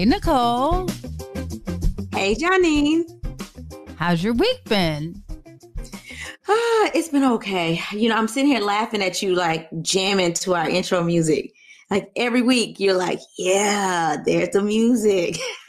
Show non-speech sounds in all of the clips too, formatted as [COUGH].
Hey, Nicole. Hey, Janine. How's your week been? Ah, it's been okay. You know, I'm sitting here laughing at you, like jamming to our intro music. Like every week, you're like, yeah, there's the music. [LAUGHS]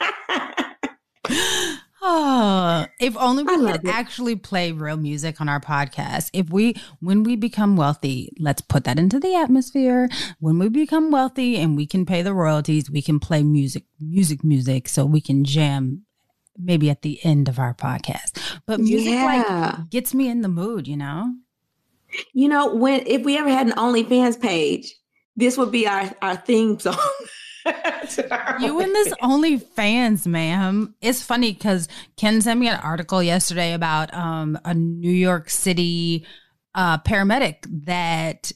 [LAUGHS] Oh, if only we could it. actually play real music on our podcast. If we, when we become wealthy, let's put that into the atmosphere. When we become wealthy and we can pay the royalties, we can play music, music, music, so we can jam maybe at the end of our podcast. But music Yeah. like gets me in the mood, you know? you know, when if we ever had an OnlyFans page, this would be our, our theme song. [LAUGHS] You and this OnlyFans, ma'am. It's funny because Ken sent me an article yesterday about um, a New York City uh, paramedic that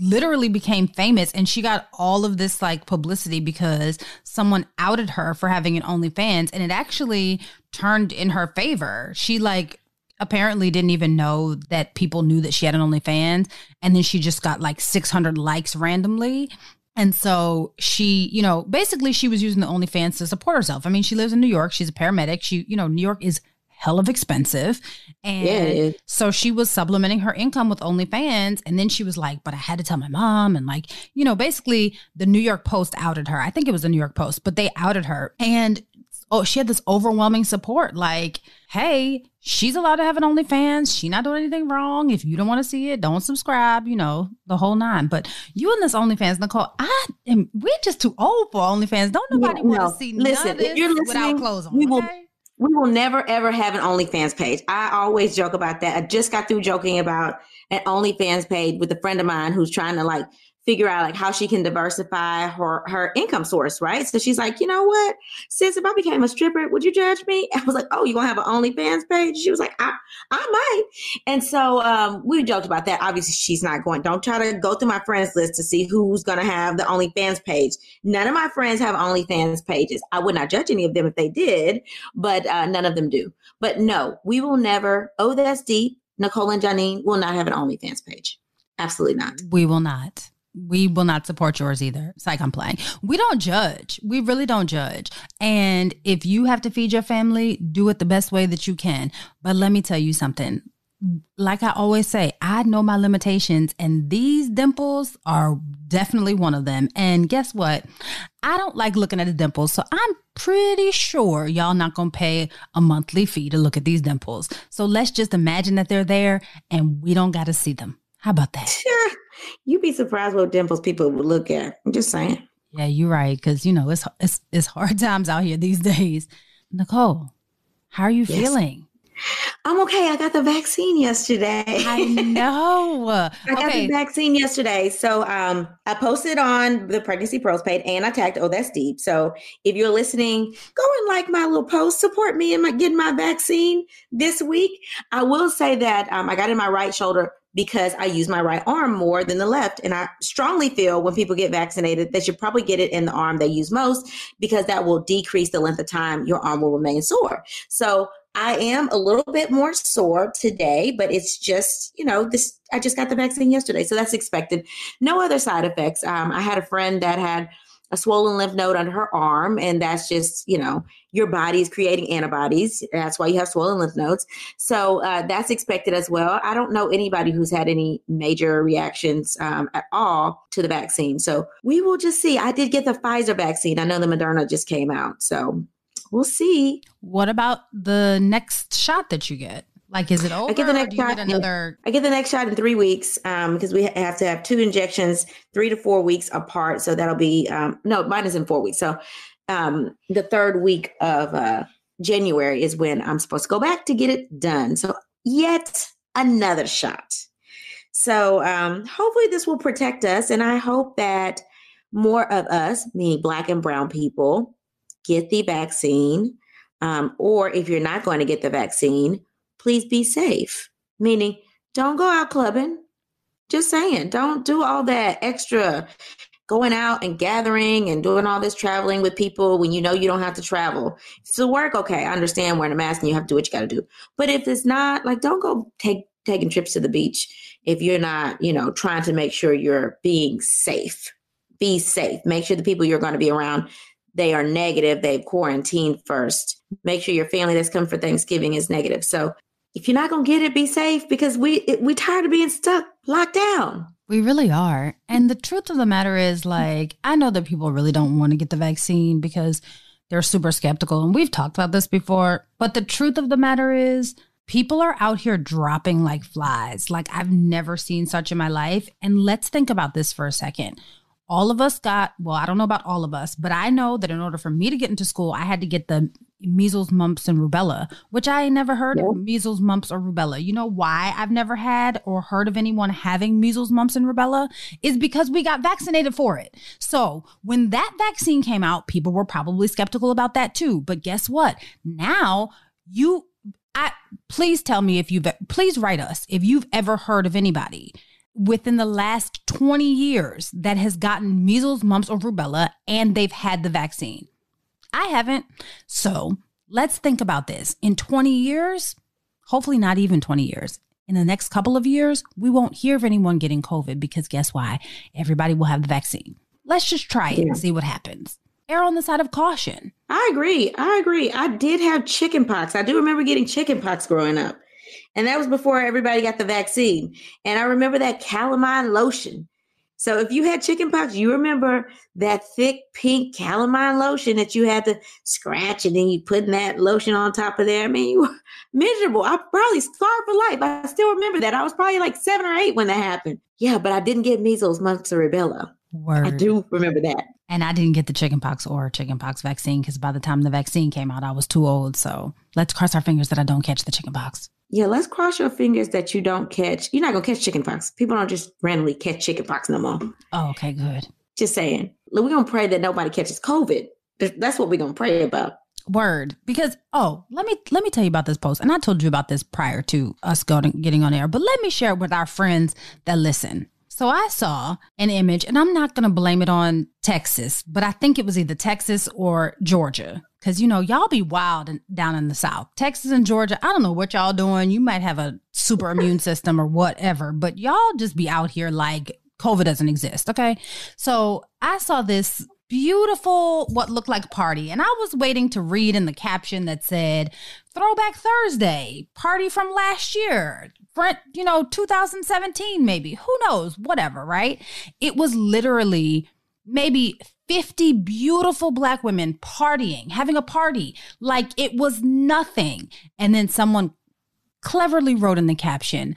literally became famous, and she got all of this like publicity because someone outed her for having an OnlyFans, and it actually turned in her favor. She like apparently didn't even know that people knew that she had an OnlyFans, and then she just got like 600 likes randomly. And so she, you know, basically she was using the OnlyFans to support herself. I mean, she lives in New York. She's a paramedic. She, you know, New York is hell of expensive. And Yeah, so she was supplementing her income with OnlyFans. And then she was like, but I had to tell my mom. And like, you know, basically the New York Post outed her. I think it was the New York Post, but they outed her. And oh, she had this overwhelming support. Like, hey, she's allowed to have an OnlyFans. She not doing anything wrong. If you don't want to see it, don't subscribe. You know the whole nine. But you and this OnlyFans, Nicole, I am. We're just too old for OnlyFans. Don't nobody Yeah, want to no. see Listen, none of if this you're without clothes on. we will- okay? we will never ever have an OnlyFans page. I always joke about that. I just got through joking about an OnlyFans page with a friend of mine who's trying to like figure out like how she can diversify her her income source, right? So she's like, you know what, sis, if I became a stripper, would you judge me? [LAUGHS] I was like, oh, you gonna have an OnlyFans page? She was like, I, I might. And so um, we joked about that. Obviously, she's not going. Don't try to go through my friends list to see who's gonna have the OnlyFans page. None of my friends have OnlyFans pages. I would not judge any of them if they did, but uh, none of them do. But no, we will never. Oh, that's deep. Nicole and Janine will not have an OnlyFans page. Absolutely not. We will not. We will not support yours either. It's like I'm playing. We don't judge. We really don't judge. And if you have to feed your family, do it the best way that you can. But let me tell you something. Like I always say, I know my limitations, and these dimples are definitely one of them. And guess what? I don't like looking at the dimples, so I'm pretty sure y'all not gonna pay a monthly fee to look at these dimples. So let's just imagine that they're there, and we don't got to see them. How about that? You'd be surprised what dimples people would look at. I'm just saying. Yeah, you're right. Because you know it's it's it's hard [LAUGHS] times out here these days. Nicole, how are you Yes. feeling? I'm okay. I got the vaccine yesterday. I [LAUGHS] know. I got okay, the vaccine yesterday. So um, I posted on the pregnancy pros page and I tagged, oh, that's deep. So if you're listening, go and like my little post, support me in my getting my vaccine this week. I will say that um, I got it in my right shoulder. Because I use my right arm more than the left. And I strongly feel when people get vaccinated, they should probably get it in the arm they use most because that will decrease the length of time your arm will remain sore. So I am a little bit more sore today, but it's just, you know, this, I just got the vaccine yesterday. So that's expected. No other side effects. Um, I had a friend that had a swollen lymph node under her arm. And that's just, you know, your body is creating antibodies. That's why you have swollen lymph nodes. So uh, that's expected as well. I don't know anybody who's had any major reactions um, at all to the vaccine. So we will just see. I did get the Pfizer vaccine. I know the Moderna just came out. So we'll see. What about the next shot that you get? Like, is it over? I get the next shot. another. I get the next shot in three weeks um, because we have to have two injections, three to four weeks apart. So that'll be um, no, mine is in four weeks. So um, the third week of uh, January is when I'm supposed to go back to get it done. So yet another shot. So um, hopefully this will protect us, and I hope that more of us, meaning Black and Brown people, get the vaccine. Um, or if you're not going to get the vaccine, please be safe. Meaning, don't go out clubbing. Just saying, don't do all that extra going out and gathering and doing all this traveling with people when you know you don't have to travel. It's To work, okay, I understand wearing a mask and you have to do what you got to do. But if it's not, like, don't go take taking trips to the beach if you're not, you know, trying to make sure you're being safe. Be safe. Make sure the people you're going to be around they are negative. They've quarantined first. Make sure your family that's come for Thanksgiving is negative. So if you're not to get it, be safe because we we tired of being stuck locked down. We really are. And the truth of the matter is like I know that people really don't want to get the vaccine because they're super skeptical and we've talked about this before, but the truth of the matter is people are out here dropping like flies. Like I've never seen such in my life. And let's think about this for a second all of us got, well, I don't know about all of us, but I know that in order for me to get into school, I had to get the measles, mumps, and rubella, which I never heard of measles, mumps, or rubella. You know why I've never had or heard of anyone having measles, mumps, and rubella? Is because we got vaccinated for it. So when that vaccine came out, people were probably skeptical about that too. But guess what? Now you, I, please tell me if you've, please write us if you've ever heard of anybody within the last 20 years that has gotten measles, mumps, or rubella and they've had the vaccine. I haven't. So let's think about this. In 20 years, hopefully not even 20 years, in the next couple of years, we won't hear of anyone getting COVID because guess why? Everybody will have the vaccine. Let's just try it yeah. and see what happens. Err on the side of caution. I agree. I agree. I did have chickenpox. I do remember getting chickenpox growing up. And that was before everybody got the vaccine. And I remember that calamine lotion. So if you had chickenpox, you remember that thick pink calamine lotion that you had to scratch and then you putting that lotion on top of there. I mean, you were [LAUGHS] miserable. I probably scarred for life. I still remember that. I was probably like seven or eight when that happened. Yeah, but I didn't get measles, mumps, or rubella. Word. I do remember that. And I didn't get the chickenpox or chickenpox vaccine because by the time the vaccine came out, I was too old. So let's cross our fingers that I don't catch the chickenpox. Yeah, let's cross your fingers that you don't catch. You're not gonna catch chickenpox. People don't just randomly catch chickenpox no more. Oh, okay, good. Just saying. We're gonna pray that nobody catches COVID. That's what we're gonna pray about. Word. Because oh, let me let me tell you about this post. And I told you about this prior to us going getting on air, but let me share it with our friends that listen. So I saw an image, and I'm not to blame it on Texas, but I think it was either Texas or Georgia. Cause you know, y'all be wild in, down in the South. Texas and Georgia, I don't know what y'all doing. You might have a super immune [LAUGHS] system or whatever, but y'all just be out here like COVID doesn't exist. Okay. So I saw this beautiful, what looked like party. And I was waiting to read in the caption that said, Throwback Thursday, party from last year, front, you know, 2017, maybe. Who knows? Whatever, right? It was literally maybe 50 beautiful black women partying, having a party like it was nothing. And then someone cleverly wrote in the caption,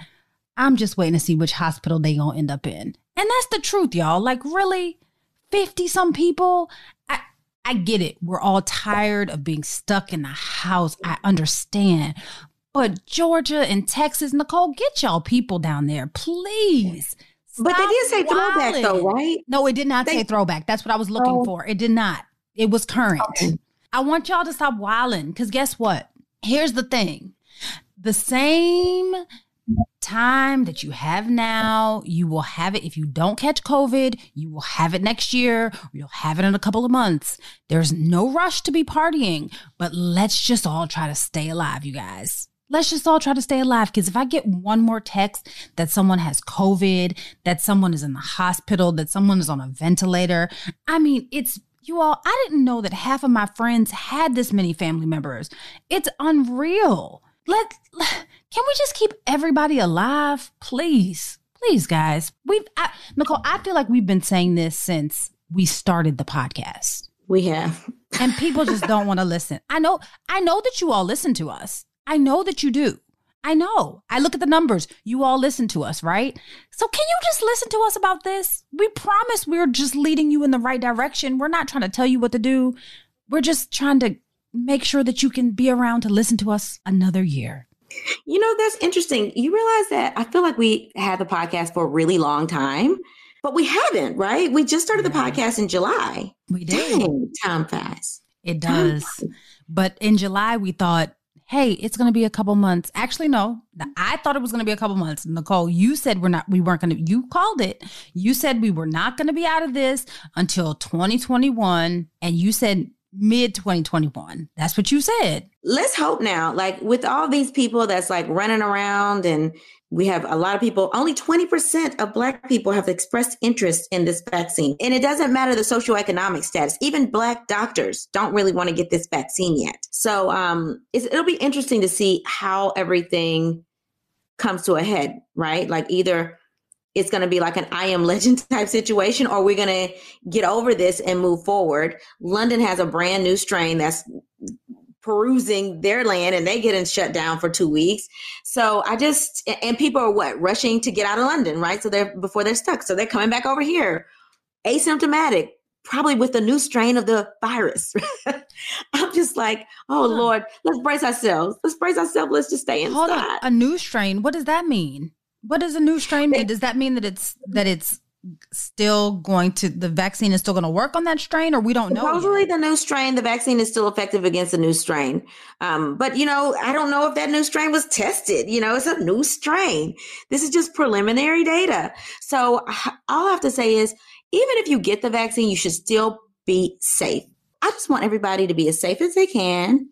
I'm just waiting to see which hospital they gonna end up in. And that's the truth, y'all. Like, really? 50 some people? I, I get it. We're all tired of being stuck in the house. I understand. But Georgia and Texas, Nicole, get y'all people down there, please. Stop but they did say throwback, though, right? No, it did not they, say throwback. That's what I was looking oh. for. It did not. It was current. Okay. I want y'all to stop wilding because guess what? Here's the thing the same time that you have now, you will have it. If you don't catch COVID, you will have it next year, you'll have it in a couple of months. There's no rush to be partying, but let's just all try to stay alive, you guys. Let's just all try to stay alive. Because if I get one more text that someone has COVID, that someone is in the hospital, that someone is on a ventilator, I mean, it's you all, I didn't know that half of my friends had this many family members. It's unreal. Let, can we just keep everybody alive, please? Please, guys. We've I, Nicole. I feel like we've been saying this since we started the podcast. We have, and people just [LAUGHS] don't want to listen. I know. I know that you all listen to us. I know that you do. I know. I look at the numbers. You all listen to us, right? So can you just listen to us about this? We promise we're just leading you in the right direction. We're not trying to tell you what to do. We're just trying to make sure that you can be around to listen to us another year. You know, that's interesting. You realize that I feel like we had the podcast for a really long time, but we haven't, right? We just started the podcast in July. We did. Dang, time fast. It does. But in July, we thought, hey, it's going to be a couple months. Actually, no, I thought it was going to be a couple months. Nicole, you said we're not, we weren't going to, you called it. You said we were not going to be out of this until 2021. And you said mid 2021. That's what you said. Let's hope now. Like with all these people that's like running around and we have a lot of people, only 20% of Black people have expressed interest in this vaccine. And it doesn't matter the socioeconomic status. Even Black doctors don't really want to get this vaccine yet. So um, it'll be interesting to see how everything comes to a head, right? Like either it's going to be like an I am legend [LAUGHS] type situation, or we're going to get over this and move forward. London has a brand new strain that's perusing their land and they getting shut down for two weeks. So I just, and people are what, rushing to get out of London, right? So they're, before they're stuck. So they're coming back over here, asymptomatic, probably with the new strain of the virus. [LAUGHS] I'm just like, oh Lord, let's brace ourselves. Let's brace ourselves. Let's just stay inside. Hold on. A new strain. What does that mean? What does a new strain mean? Does that mean that it's that it's still going to the vaccine is still going to work on that strain or we don't know supposedly yet? the new strain the vaccine is still effective against the new strain. Um, but you know i don't know if that new strain was tested. You know it's a new strain. This is just preliminary data. So all i have to say is even if you get the vaccine you should still be safe. I just want everybody to be as safe as they can.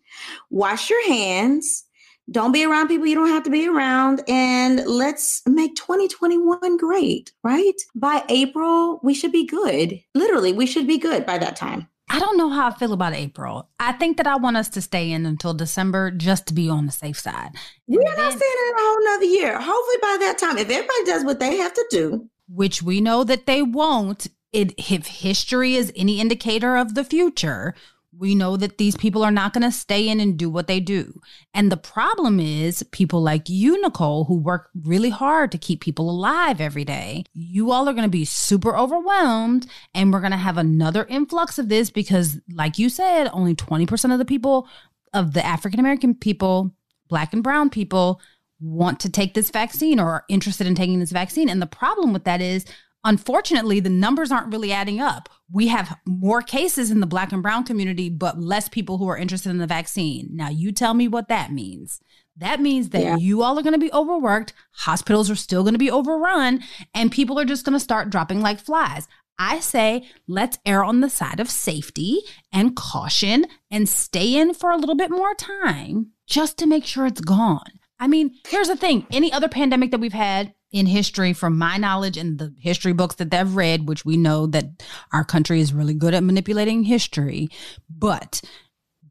Wash your hands don't be around people you don't have to be around and let's make 2021 great right by april we should be good literally we should be good by that time I don't know how I feel about April. I think that I want us to stay in until December just to be on the safe side. We're then, not staying in a whole nother year. Hopefully, by that time, if everybody does what they have to do, which we know that they won't, it, if history is any indicator of the future, we know that these people are not going to stay in and do what they do. And the problem is people like you, Nicole, who work really hard to keep people alive every day. You all are going to be super overwhelmed and we're going to have another influx of this because, like you said, only 20% of the people, of the African American people, black and brown people, want to take this vaccine or are interested in taking this vaccine. And the problem with that is unfortunately, the numbers aren't really adding up. We have more cases in the black and brown community, but less people who are interested in the vaccine. Now, you tell me what that means. That means that yeah. you all are going to be overworked, hospitals are still going to be overrun, and people are just going to start dropping like flies. I say let's err on the side of safety and caution and stay in for a little bit more time just to make sure it's gone. I mean, here's the thing any other pandemic that we've had, in history from my knowledge and the history books that they've read, which we know that our country is really good at manipulating history. But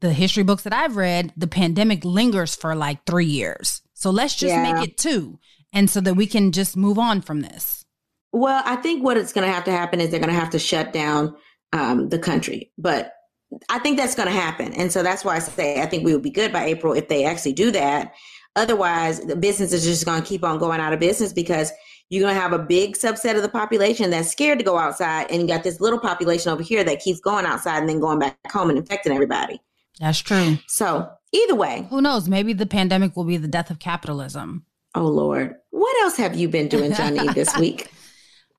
the history books that I've read, the pandemic lingers for like three years. So let's just yeah. make it two. And so that we can just move on from this. Well, I think what it's going to have to happen is they're going to have to shut down um, the country. But I think that's going to happen. And so that's why I say I think we will be good by April if they actually do that. Otherwise, the business is just going to keep on going out of business because you're going to have a big subset of the population that's scared to go outside, and you got this little population over here that keeps going outside and then going back home and infecting everybody. That's true. So, either way, who knows? Maybe the pandemic will be the death of capitalism. Oh, Lord. What else have you been doing, Johnny, [LAUGHS] this week?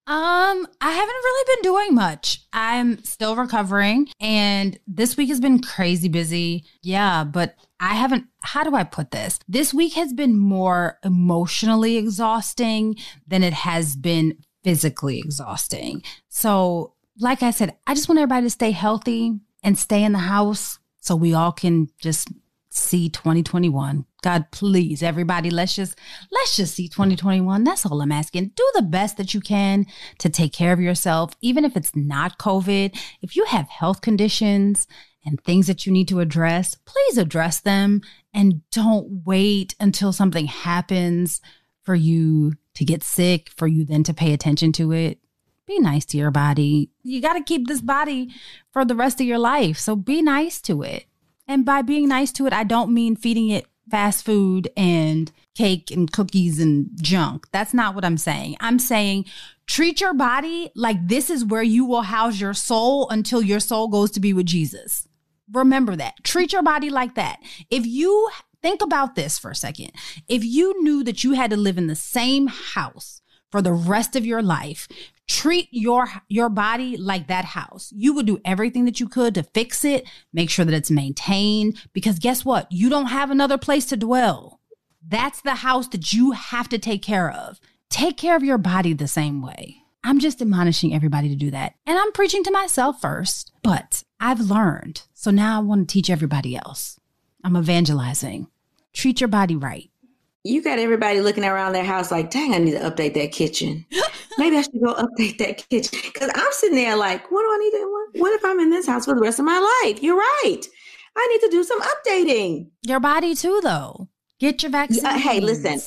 Um, I haven't really been doing much. I'm still recovering and this week has been crazy busy. Yeah, but I haven't how do I put this? This week has been more emotionally exhausting than it has been physically exhausting. So, like I said, I just want everybody to stay healthy and stay in the house so we all can just see 2021. God, please, everybody, let's just let's just see 2021. That's all I'm asking. Do the best that you can to take care of yourself, even if it's not COVID. If you have health conditions and things that you need to address, please address them and don't wait until something happens for you to get sick, for you then to pay attention to it. Be nice to your body. You got to keep this body for the rest of your life. So be nice to it. And by being nice to it, I don't mean feeding it fast food and cake and cookies and junk. That's not what I'm saying. I'm saying treat your body like this is where you will house your soul until your soul goes to be with Jesus. Remember that. Treat your body like that. If you think about this for a second, if you knew that you had to live in the same house for the rest of your life, treat your your body like that house. You would do everything that you could to fix it, make sure that it's maintained because guess what? You don't have another place to dwell. That's the house that you have to take care of. Take care of your body the same way. I'm just admonishing everybody to do that. And I'm preaching to myself first, but I've learned. So now I want to teach everybody else. I'm evangelizing. Treat your body right. You got everybody looking around their house like, dang, I need to update that kitchen. [LAUGHS] Maybe I should go update that kitchen. Because I'm sitting there like, what do I need to, what, what if I'm in this house for the rest of my life? You're right. I need to do some updating. Your body too, though. Get your vaccine. Uh, hey, listen,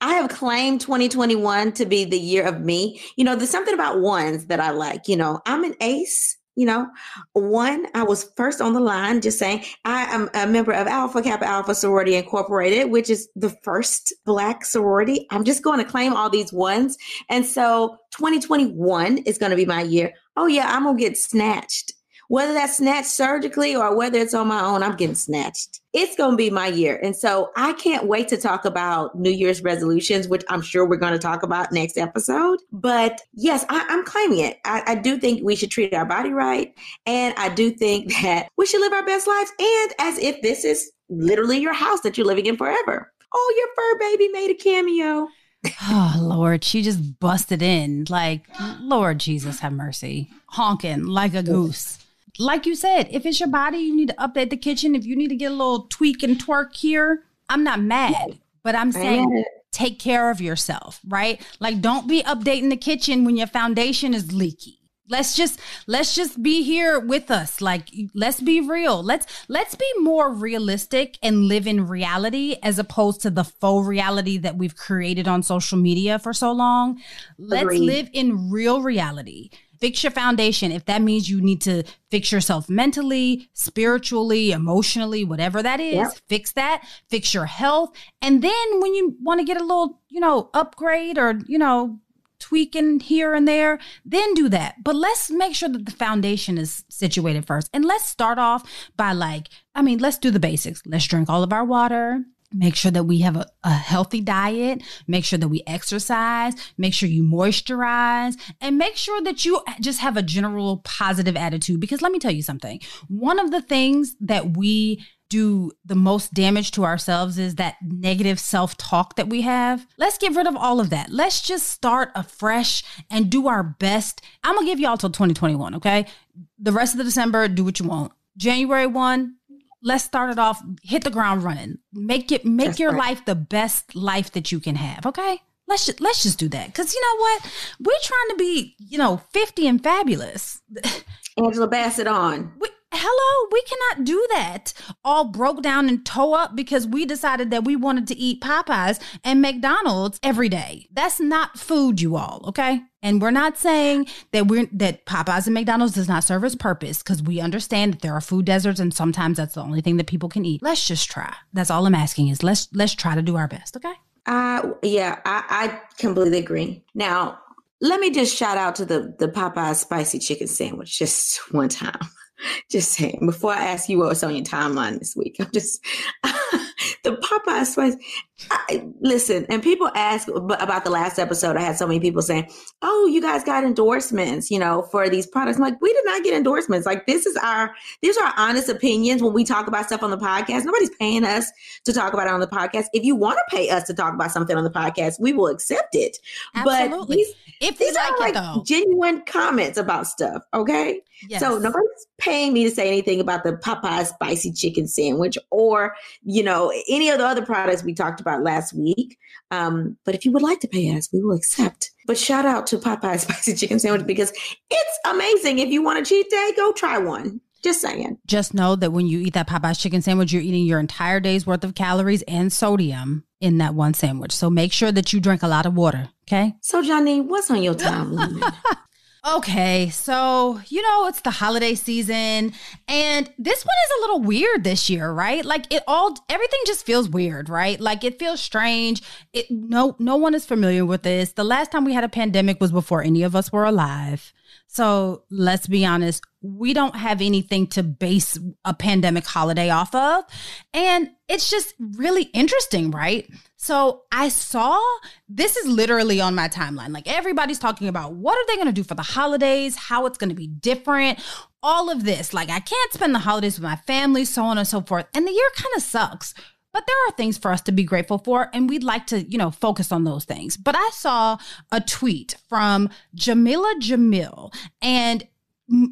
I have claimed 2021 to be the year of me. You know, there's something about ones that I like. You know, I'm an ace. You know, one, I was first on the line just saying, I am a member of Alpha Kappa Alpha Sorority Incorporated, which is the first Black sorority. I'm just going to claim all these ones. And so 2021 is going to be my year. Oh, yeah, I'm going to get snatched whether that's snatched surgically or whether it's on my own, I'm getting snatched. It's going to be my year. And so I can't wait to talk about New Year's resolutions, which I'm sure we're going to talk about next episode. But yes, I, am claiming it. I, I do think we should treat our body right. And I do think [LAUGHS] that we should live our best lives and as if this is literally your house that you're living in forever. Oh, your fur baby made a cameo. [SIGHS] oh Lord, she just busted in like Lord Jesus have mercy, honking like a goose like you said, if it's your body, you need to update the kitchen. If you need to get a little tweak and twerk here, I'm not mad, but I'm saying take care of yourself, right? Like don't be updating the kitchen when your foundation is leaky. Let's just let's just be here with us. Like let's be real. Let's let's be more realistic and live in reality as opposed to the faux reality that we've created on social media for so long. Let's Agreed. live in real reality fix your foundation. If that means you need to fix yourself mentally, spiritually, emotionally, whatever that is, yep. fix that, fix your health. And then when you want to get a little, you know, upgrade or, you know, tweaking here and there, then do that. But let's make sure that the foundation is situated first. And let's start off by like, I mean, let's do the basics. Let's drink all of our water make sure that we have a, a, healthy diet, make sure that we exercise, make sure you moisturize, and make sure that you just have a general positive attitude. Because let me tell you something one of the things that we do the most damage to ourselves is that negative self talk that we have. Let's get rid of all of that. Let's just start afresh and do our best. I'm gonna give y'all till 2021, okay? The rest of the December, do what you want. January 1, let's start it off hit the ground running. Make it make That's your right. life the best life that you can have okay? Let's just let's just do that. Because you know what? We're trying to be you know 50 and fabulous. [LAUGHS] Angela bassett on. We, hello we cannot do that all broke down and toe up because we decided that we wanted to eat popeyes and mcdonald's every day that's not food you all okay and we're not saying that we're that Popeyes and McDonald's does not serve its purpose because we understand that there are food deserts and sometimes that's the only thing that people can eat. Let's just try. That's all I'm asking is let's let's try to do our best, okay? Uh yeah, I, I completely agree. Now, let me just shout out to the the Popeyes spicy chicken sandwich just one time. [LAUGHS] Just saying, before I ask you what was on your timeline this week, I'm just [LAUGHS] the Popeye spice. I, listen, and people ask about the last episode. I had so many people saying, "Oh, you guys got endorsements, you know, for these products." I'm like, we did not get endorsements. Like, this is our these are our honest opinions when we talk about stuff on the podcast. Nobody's paying us to talk about it on the podcast. If you want to pay us to talk about something on the podcast, we will accept it. Absolutely. But these, if these like are like though. genuine comments about stuff. Okay. Yes. So nobody's paying me to say anything about the Popeye spicy chicken sandwich or, you know, any of the other products we talked about last week. Um, but if you would like to pay us, we will accept. But shout out to Popeye [LAUGHS] spicy chicken sandwich because it's amazing. If you want a cheat day, go try one. Just saying. Just know that when you eat that Popeye's chicken sandwich, you're eating your entire day's worth of calories and sodium in that one sandwich. So make sure that you drink a lot of water. Okay. So, Johnny, what's on your [LAUGHS] timeline? Okay, so you know it's the holiday season and this one is a little weird this year, right? Like it all everything just feels weird, right? Like it feels strange. It no no one is familiar with this. The last time we had a pandemic was before any of us were alive. So, let's be honest, we don't have anything to base a pandemic holiday off of, and it's just really interesting, right? So I saw this is literally on my timeline. Like everybody's talking about what are they going to do for the holidays, how it's going to be different, all of this. Like I can't spend the holidays with my family, so on and so forth. And the year kind of sucks. But there are things for us to be grateful for, and we'd like to, you know, focus on those things. But I saw a tweet from Jamila Jamil, and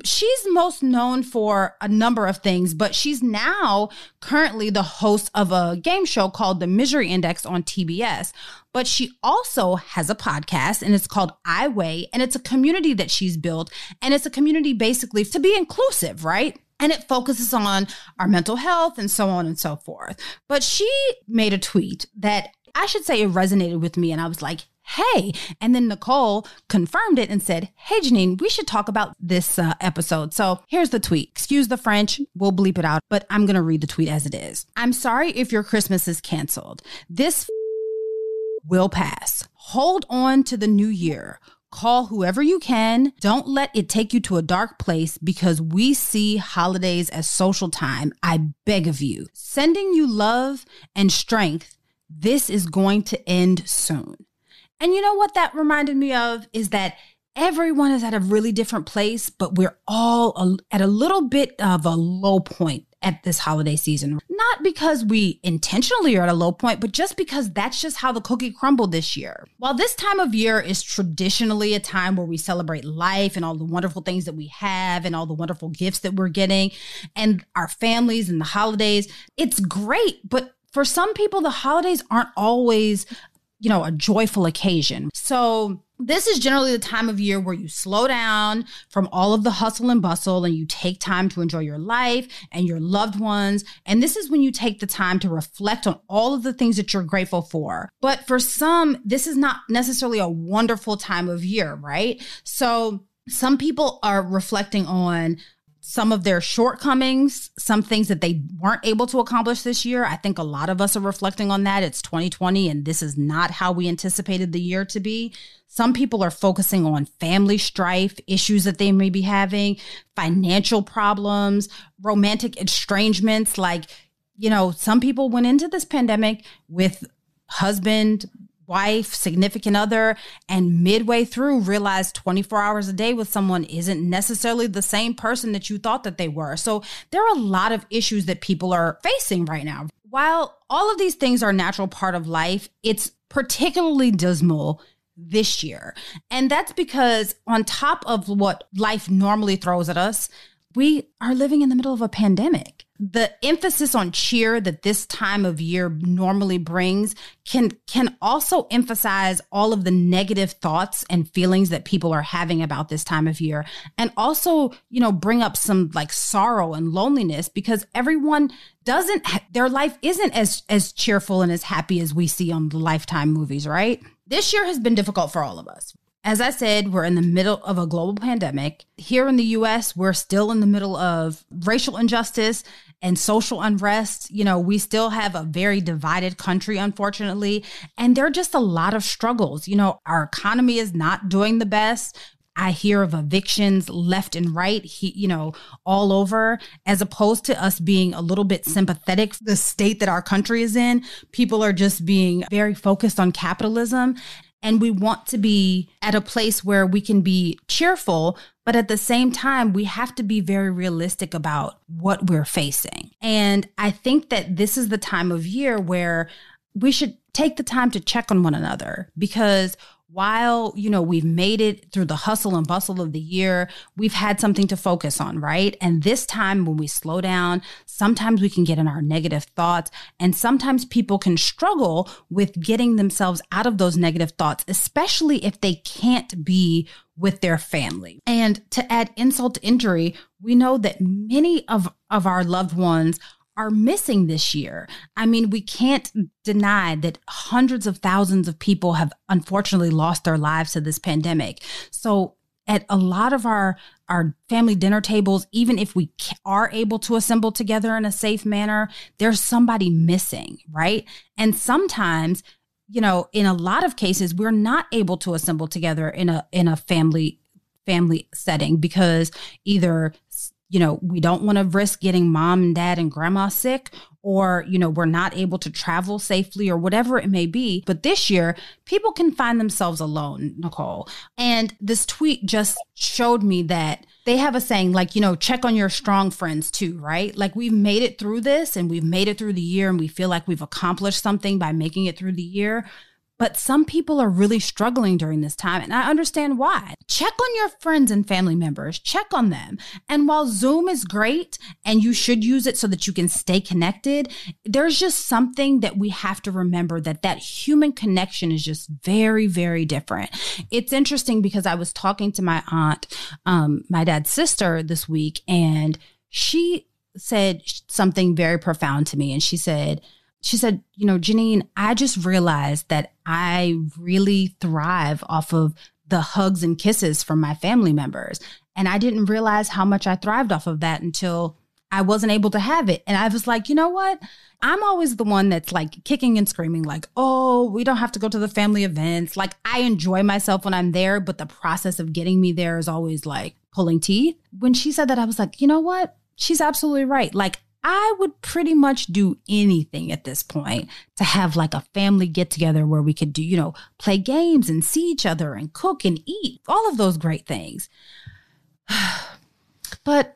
she's most known for a number of things, but she's now currently the host of a game show called The Misery Index on TBS. But she also has a podcast and it's called I Weigh, and it's a community that she's built. And it's a community basically to be inclusive, right? and it focuses on our mental health and so on and so forth. But she made a tweet that I should say it resonated with me, and I was like, hey. And then Nicole confirmed it and said, hey, Janine, we should talk about this uh, episode. So here's the tweet. Excuse the French, we'll bleep it out, but I'm going to read the tweet as it is. I'm sorry if your Christmas is canceled. This will pass. Hold on to the new year. Call whoever you can. Don't let it take you to a dark place because we see holidays as social time. I beg of you. Sending you love and strength. This is going to end soon. And you know what that reminded me of is that everyone is at a really different place, but we're all a, at a little bit of a low point at this holiday season. Not because we intentionally are at a low point, but just because that's just how the cookie crumbled this year. While this time of year is traditionally a time where we celebrate life and all the wonderful things that we have and all the wonderful gifts that we're getting and our families and the holidays, it's great. But for some people, the holidays aren't always you know, a joyful occasion. So this is generally the time of year where you slow down from all of the hustle and bustle and you take time to enjoy your life and your loved ones. And this is when you take the time to reflect on all of the things that you're grateful for. But for some, this is not necessarily a wonderful time of year, right? So some people are reflecting on some of their shortcomings, some things that they weren't able to accomplish this year. I think a lot of us are reflecting on that. It's 2020 and this is not how we anticipated the year to be. Some people are focusing on family strife, issues that they may be having, financial problems, romantic estrangements. Like, you know, some people went into this pandemic with husband, wife, significant other, and midway through realized 24 hours a day with someone isn't necessarily the same person that you thought that they were. So there are a lot of issues that people are facing right now. While all of these things are a natural part of life, it's particularly dismal this year. And that's because, on top of what life normally throws at us, we are living in the middle of a pandemic the emphasis on cheer that this time of year normally brings can can also emphasize all of the negative thoughts and feelings that people are having about this time of year and also you know bring up some like sorrow and loneliness because everyone doesn't their life isn't as as cheerful and as happy as we see on the lifetime movies right this year has been difficult for all of us as I said, we're in the middle of a global pandemic. Here in the US, we're still in the middle of racial injustice and social unrest. You know, we still have a very divided country, unfortunately. And there are just a lot of struggles. You know, our economy is not doing the best. I hear of evictions left and right, he, you know, all over, as opposed to us being a little bit sympathetic the state that our country is in. People are just being very focused on capitalism. And we want to be at a place where we can be cheerful, but at the same time, we have to be very realistic about what we're facing. And I think that this is the time of year where we should take the time to check on one another because while you know we've made it through the hustle and bustle of the year we've had something to focus on right and this time when we slow down sometimes we can get in our negative thoughts and sometimes people can struggle with getting themselves out of those negative thoughts especially if they can't be with their family and to add insult to injury we know that many of of our loved ones are missing this year. I mean, we can't deny that hundreds of thousands of people have unfortunately lost their lives to this pandemic. So, at a lot of our our family dinner tables, even if we are able to assemble together in a safe manner, there's somebody missing, right? And sometimes, you know, in a lot of cases, we're not able to assemble together in a in a family family setting because either you know, we don't want to risk getting mom and dad and grandma sick, or, you know, we're not able to travel safely or whatever it may be. But this year, people can find themselves alone, Nicole. And this tweet just showed me that they have a saying like, you know, check on your strong friends too, right? Like we've made it through this and we've made it through the year and we feel like we've accomplished something by making it through the year. But some people are really struggling during this time, and I understand why. Check on your friends and family members, check on them. And while Zoom is great and you should use it so that you can stay connected, there's just something that we have to remember that that human connection is just very, very different. It's interesting because I was talking to my aunt, um, my dad's sister this week, and she said something very profound to me. And she said, she said, you know, Janine, I just realized that I really thrive off of the hugs and kisses from my family members. And I didn't realize how much I thrived off of that until I wasn't able to have it. And I was like, you know what? I'm always the one that's like kicking and screaming, like, oh, we don't have to go to the family events. Like, I enjoy myself when I'm there, but the process of getting me there is always like pulling teeth. When she said that, I was like, you know what? She's absolutely right. Like, I would pretty much do anything at this point to have like a family get together where we could do, you know, play games and see each other and cook and eat, all of those great things. [SIGHS] but,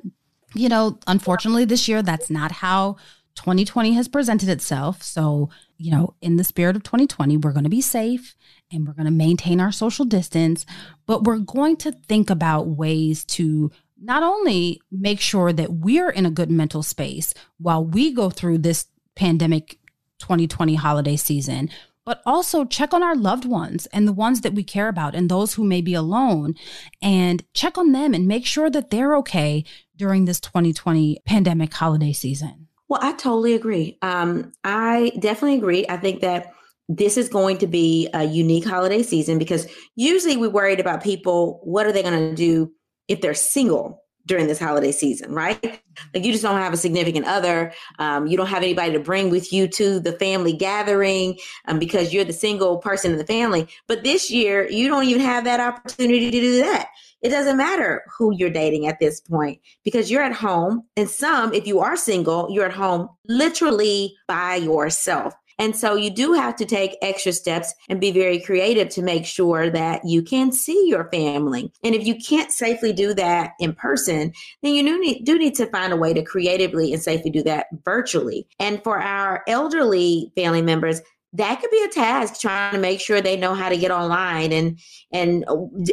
you know, unfortunately this year, that's not how 2020 has presented itself. So, you know, in the spirit of 2020, we're going to be safe and we're going to maintain our social distance, but we're going to think about ways to not only make sure that we're in a good mental space while we go through this pandemic 2020 holiday season, but also check on our loved ones and the ones that we care about and those who may be alone and check on them and make sure that they're okay during this 2020 pandemic holiday season. Well, I totally agree. Um, I definitely agree. I think that this is going to be a unique holiday season because usually we're worried about people, what are they going to do if they're single during this holiday season, right? Like you just don't have a significant other. Um, you don't have anybody to bring with you to the family gathering um, because you're the single person in the family. But this year, you don't even have that opportunity to do that. It doesn't matter who you're dating at this point because you're at home. And some, if you are single, you're at home literally by yourself. And so you do have to take extra steps and be very creative to make sure that you can see your family. And if you can't safely do that in person, then you do need, do need to find a way to creatively and safely do that virtually. And for our elderly family members, that could be a task trying to make sure they know how to get online and and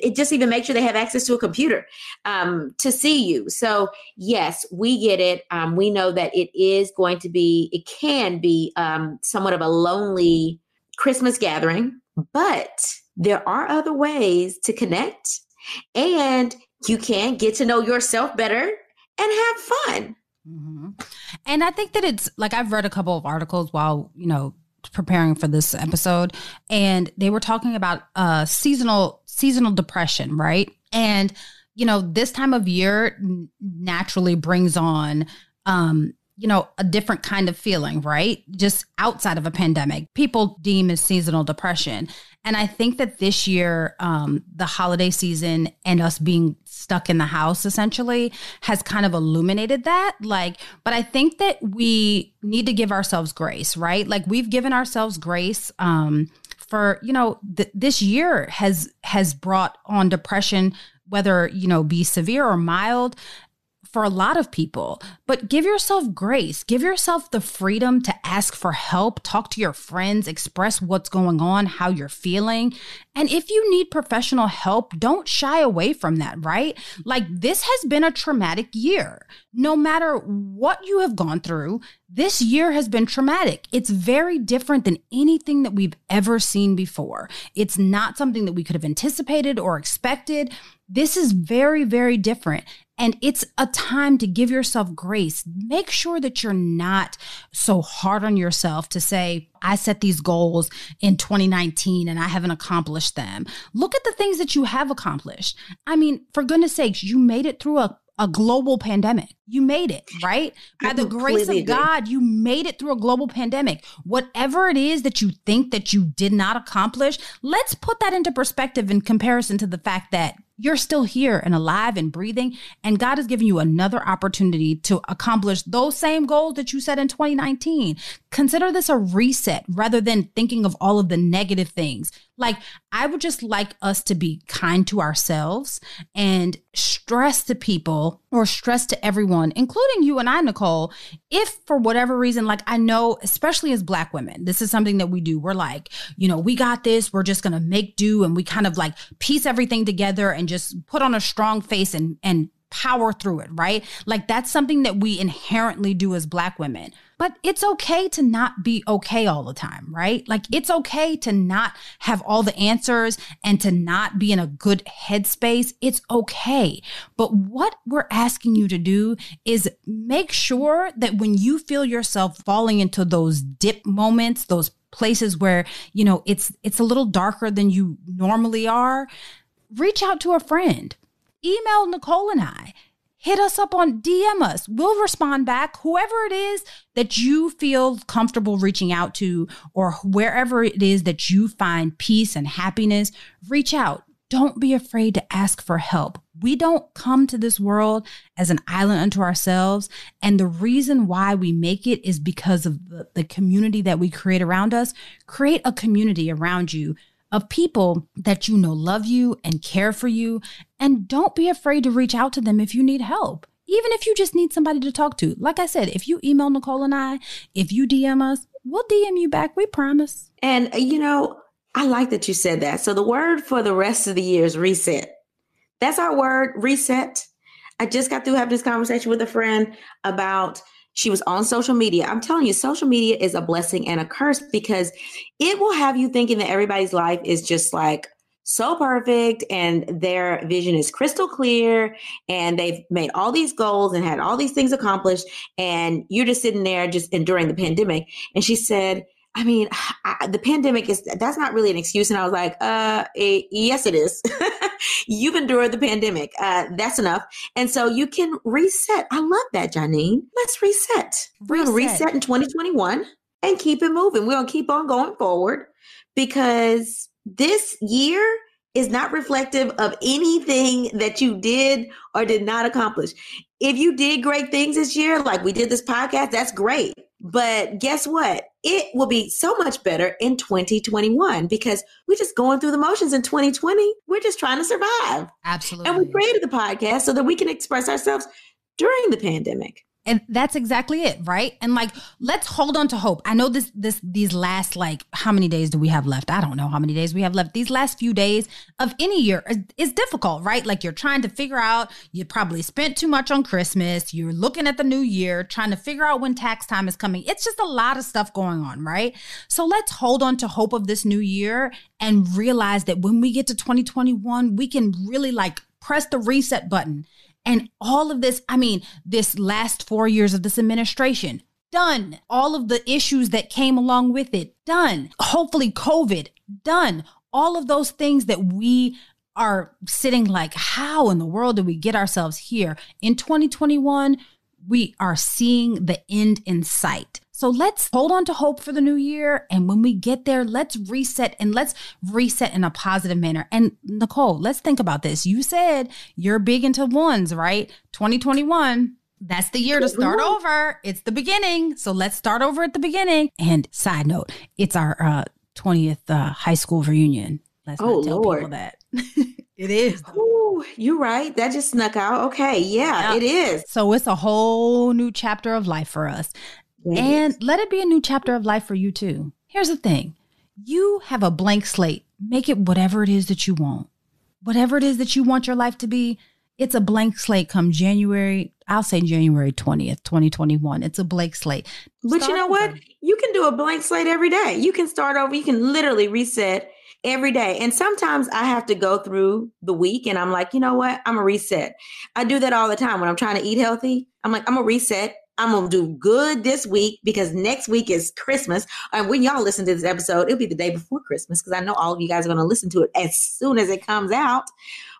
it just even make sure they have access to a computer um, to see you. So yes we get it. Um, we know that it is going to be it can be um, somewhat of a lonely christmas gathering but there are other ways to connect and you can get to know yourself better and have fun. Mm-hmm. And I think that it's like I've read a couple of articles while, you know, preparing for this episode and they were talking about uh seasonal seasonal depression right and you know this time of year naturally brings on um you know, a different kind of feeling, right? Just outside of a pandemic. People deem as seasonal depression. And I think that this year, um, the holiday season and us being stuck in the house essentially has kind of illuminated that. Like, but I think that we need to give ourselves grace, right? Like we've given ourselves grace. Um, for you know th- this year has has brought on depression whether you know be severe or mild for a lot of people. But give yourself grace. Give yourself the freedom to ask for help, talk to your friends, express what's going on, how you're feeling. And if you need professional help, don't shy away from that, right? Like this has been a traumatic year. No matter what you have gone through, this year has been traumatic. It's very different than anything that we've ever seen before. It's not something that we could have anticipated or expected. This is very, very different. And it's a time to give yourself grace. Make sure that you're not so hard on yourself to say, I set these goals in 2019 and I haven't accomplished them. Look at the things that you have accomplished. I mean, for goodness sakes, you made it through a a global pandemic. You made it, right? By the grace of. God, you made it through a global pandemic. Whatever it is that you think that you did not accomplish, let's put that into perspective in comparison to the fact that you're still here and alive and breathing. And God has given you another opportunity to accomplish those same goals that you set in 2019. Consider this a reset rather than thinking of all of the negative things. Like, I would just like us to be kind to ourselves and stress to people or stress to everyone, including you and I, Nicole, if for whatever reason, like I know, especially as Black women, this is something that we do. We're like, you know, we got this, we're just going to make do and we kind of like piece everything together and just put on a strong face and, and power through it, right? Like that's something that we inherently do as Black women. But it's okay to not be okay all the time, right? Like it's okay to not have all the answers and to not be in a good headspace. It's okay. But what we're asking you to do is make sure that when you feel yourself falling into those dip moments, those places where, you know, it's it's a little darker than you normally are, reach out to a friend email Nicole and I. Hit us up on DM us. We'll respond back. Whoever it is that you feel comfortable reaching out to, or wherever it is that you find peace and happiness, reach out. Don't be afraid to ask for help. We don't come to this world as an island unto ourselves. And the reason why we make it is because of the, the community that we create around us. Create a community around you of people that you know love you and care for you. And don't be afraid to reach out to them if you need help. Even if you just need somebody to talk to. Like I said, if you email Nicole and I, if you DM us, we'll DM you back. We promise. And, uh, you know, I like that you said that. So the word for the rest of the year is reset. That's our word, reset. I just got through having this conversation with a friend about she was on social media. I'm telling you, social media is a blessing and a curse because it will have you thinking that everybody's life is just like so perfect and their vision is crystal clear and they've made all these goals and had all these things accomplished. And you're just sitting there just enduring the pandemic. And she said, I mean, [SIGHS] I, the pandemic is that's not really an excuse. And I was like, uh, it, yes, it is. [LAUGHS] You've endured the pandemic. Uh, that's enough. And so you can reset. I love that, Janine. Let's reset. We're going to reset in 2021 and keep it moving. We're going to keep on going forward because this year is not reflective of anything that you did or did not accomplish. If you did great things this year, like we did this podcast, that's great. But guess what? It will be so much better in 2021 because we're just going through the motions in 2020. We're just trying to survive. Absolutely. And we created the podcast so that we can express ourselves during the pandemic. And that's exactly it, right? And like, let's hold on to hope. I know this, this, these last, like, how many days do we have left? I don't know how many days we have left. These last few days of any year is, is difficult, right? Like, you're trying to figure out, you probably spent too much on Christmas. You're looking at the new year, trying to figure out when tax time is coming. It's just a lot of stuff going on, right? So let's hold on to hope of this new year and realize that when we get to 2021, we can really like press the reset button and all of this, I mean, this last four years of this administration, done. All of the issues that came along with it, done. Hopefully, COVID, done. All of those things that we are sitting like, how in the world did we get ourselves here? In 2021, we are seeing the end in sight. So let's hold on to hope for the new year. And when we get there, let's reset and let's reset in a positive manner. And Nicole, let's think about this. You said you're big into ones, right? 2021. That's the year to start over. It's the beginning. So let's start over at the beginning. And side note, it's our uh, 20th uh, high school reunion. Let's Oh, not tell Lord. people that. [LAUGHS] it is. Ooh, you're right. That just snuck out. Okay. Yeah, Yeah. it is. So it's a whole new chapter of life for us. And let it be a new chapter of life for you too. Here's the thing you have a blank slate. Make it whatever it is that you want. Whatever it is that you want your life to be, it's a blank slate come January, I'll say January 20th, 2021. It's a blank slate. But you know what? You can do a blank slate every day. You can start over. You can literally reset every day. And sometimes I have to go through the week and I'm like, you know what? I'm a reset. I do that all the time when I'm trying to eat healthy. I'm like, I'm a reset. I'm gonna do good this week because next week is Christmas. And when y'all listen to this episode, it'll be the day before Christmas because I know all of you guys are gonna listen to it as soon as it comes out.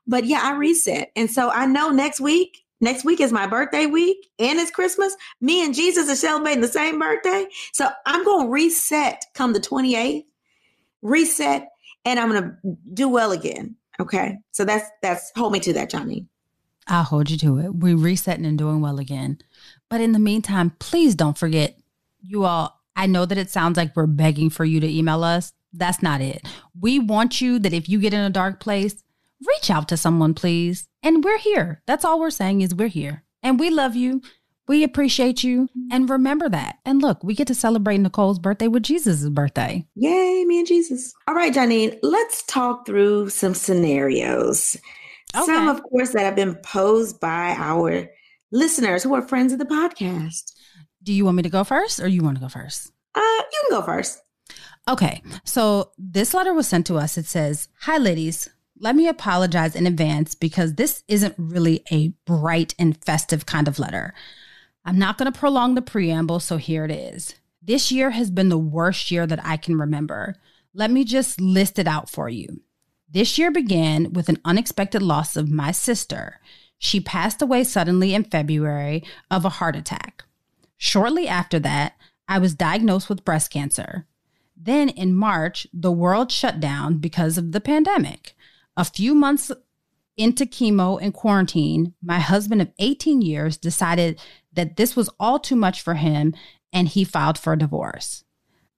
But yeah, I reset. And so I know next week, next week is my birthday week and it's Christmas. Me and Jesus are celebrating the same birthday. So I'm to reset come the 28th, reset, and I'm to do well again. Okay. So that's, that's, hold me to that, Johnny. I'll hold you to it. We're resetting and doing well again. But in the meantime, please don't forget, you all, I know that it sounds like we're begging for you to email us. That's not it. We want you that if you get in a dark place, reach out to someone, please. And we're here. That's all we're saying is we're here. And we love you. We appreciate you. And remember that. And look, we get to celebrate Nicole's birthday with Jesus' birthday. Yay, me and Jesus. All right, Janine, let's talk through some scenarios. Okay. Some, of course, that have been posed by our listeners who are friends of the podcast. Do you want me to go first or you want to go first? Uh, you can go first. Okay, so this letter was sent to us. It says, Hi, ladies. Let me apologize in advance because this isn't really a bright and festive kind of letter. I'm not going to prolong the preamble, so here it is. This year has been the worst year that I can remember. Let me just list it out for you. This year began with an unexpected loss of my sister. She passed away suddenly in February of a heart attack. Shortly after that, I was diagnosed with breast cancer. Then in March, the world shut down because of the pandemic. A few months into chemo and quarantine, my husband of 18 years decided that this was all too much for him and he filed for a divorce.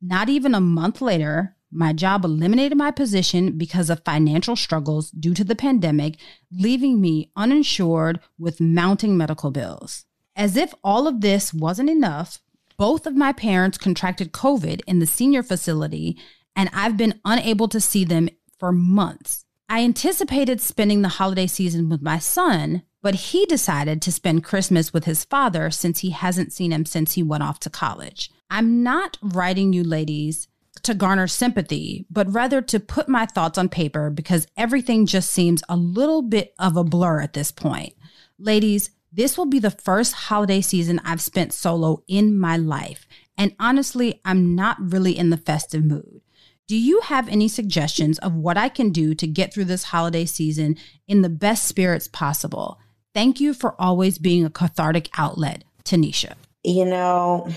Not even a month later, my job eliminated my position because of financial struggles due to the pandemic, leaving me uninsured with mounting medical bills. As if all of this wasn't enough, both of my parents contracted COVID in the senior facility, and I've been unable to see them for months. I anticipated spending the holiday season with my son, but he decided to spend Christmas with his father since he hasn't seen him since he went off to college. I'm not writing you ladies to garner sympathy, but rather to put my thoughts on paper because everything just seems a little bit of a blur at this point. Ladies, this will be the first holiday season I've spent solo in my life. And honestly, I'm not really in the festive mood. Do you have any suggestions of what I can do to get through this holiday season in the best spirits possible? Thank you for always being a cathartic outlet, Tanisha. You know,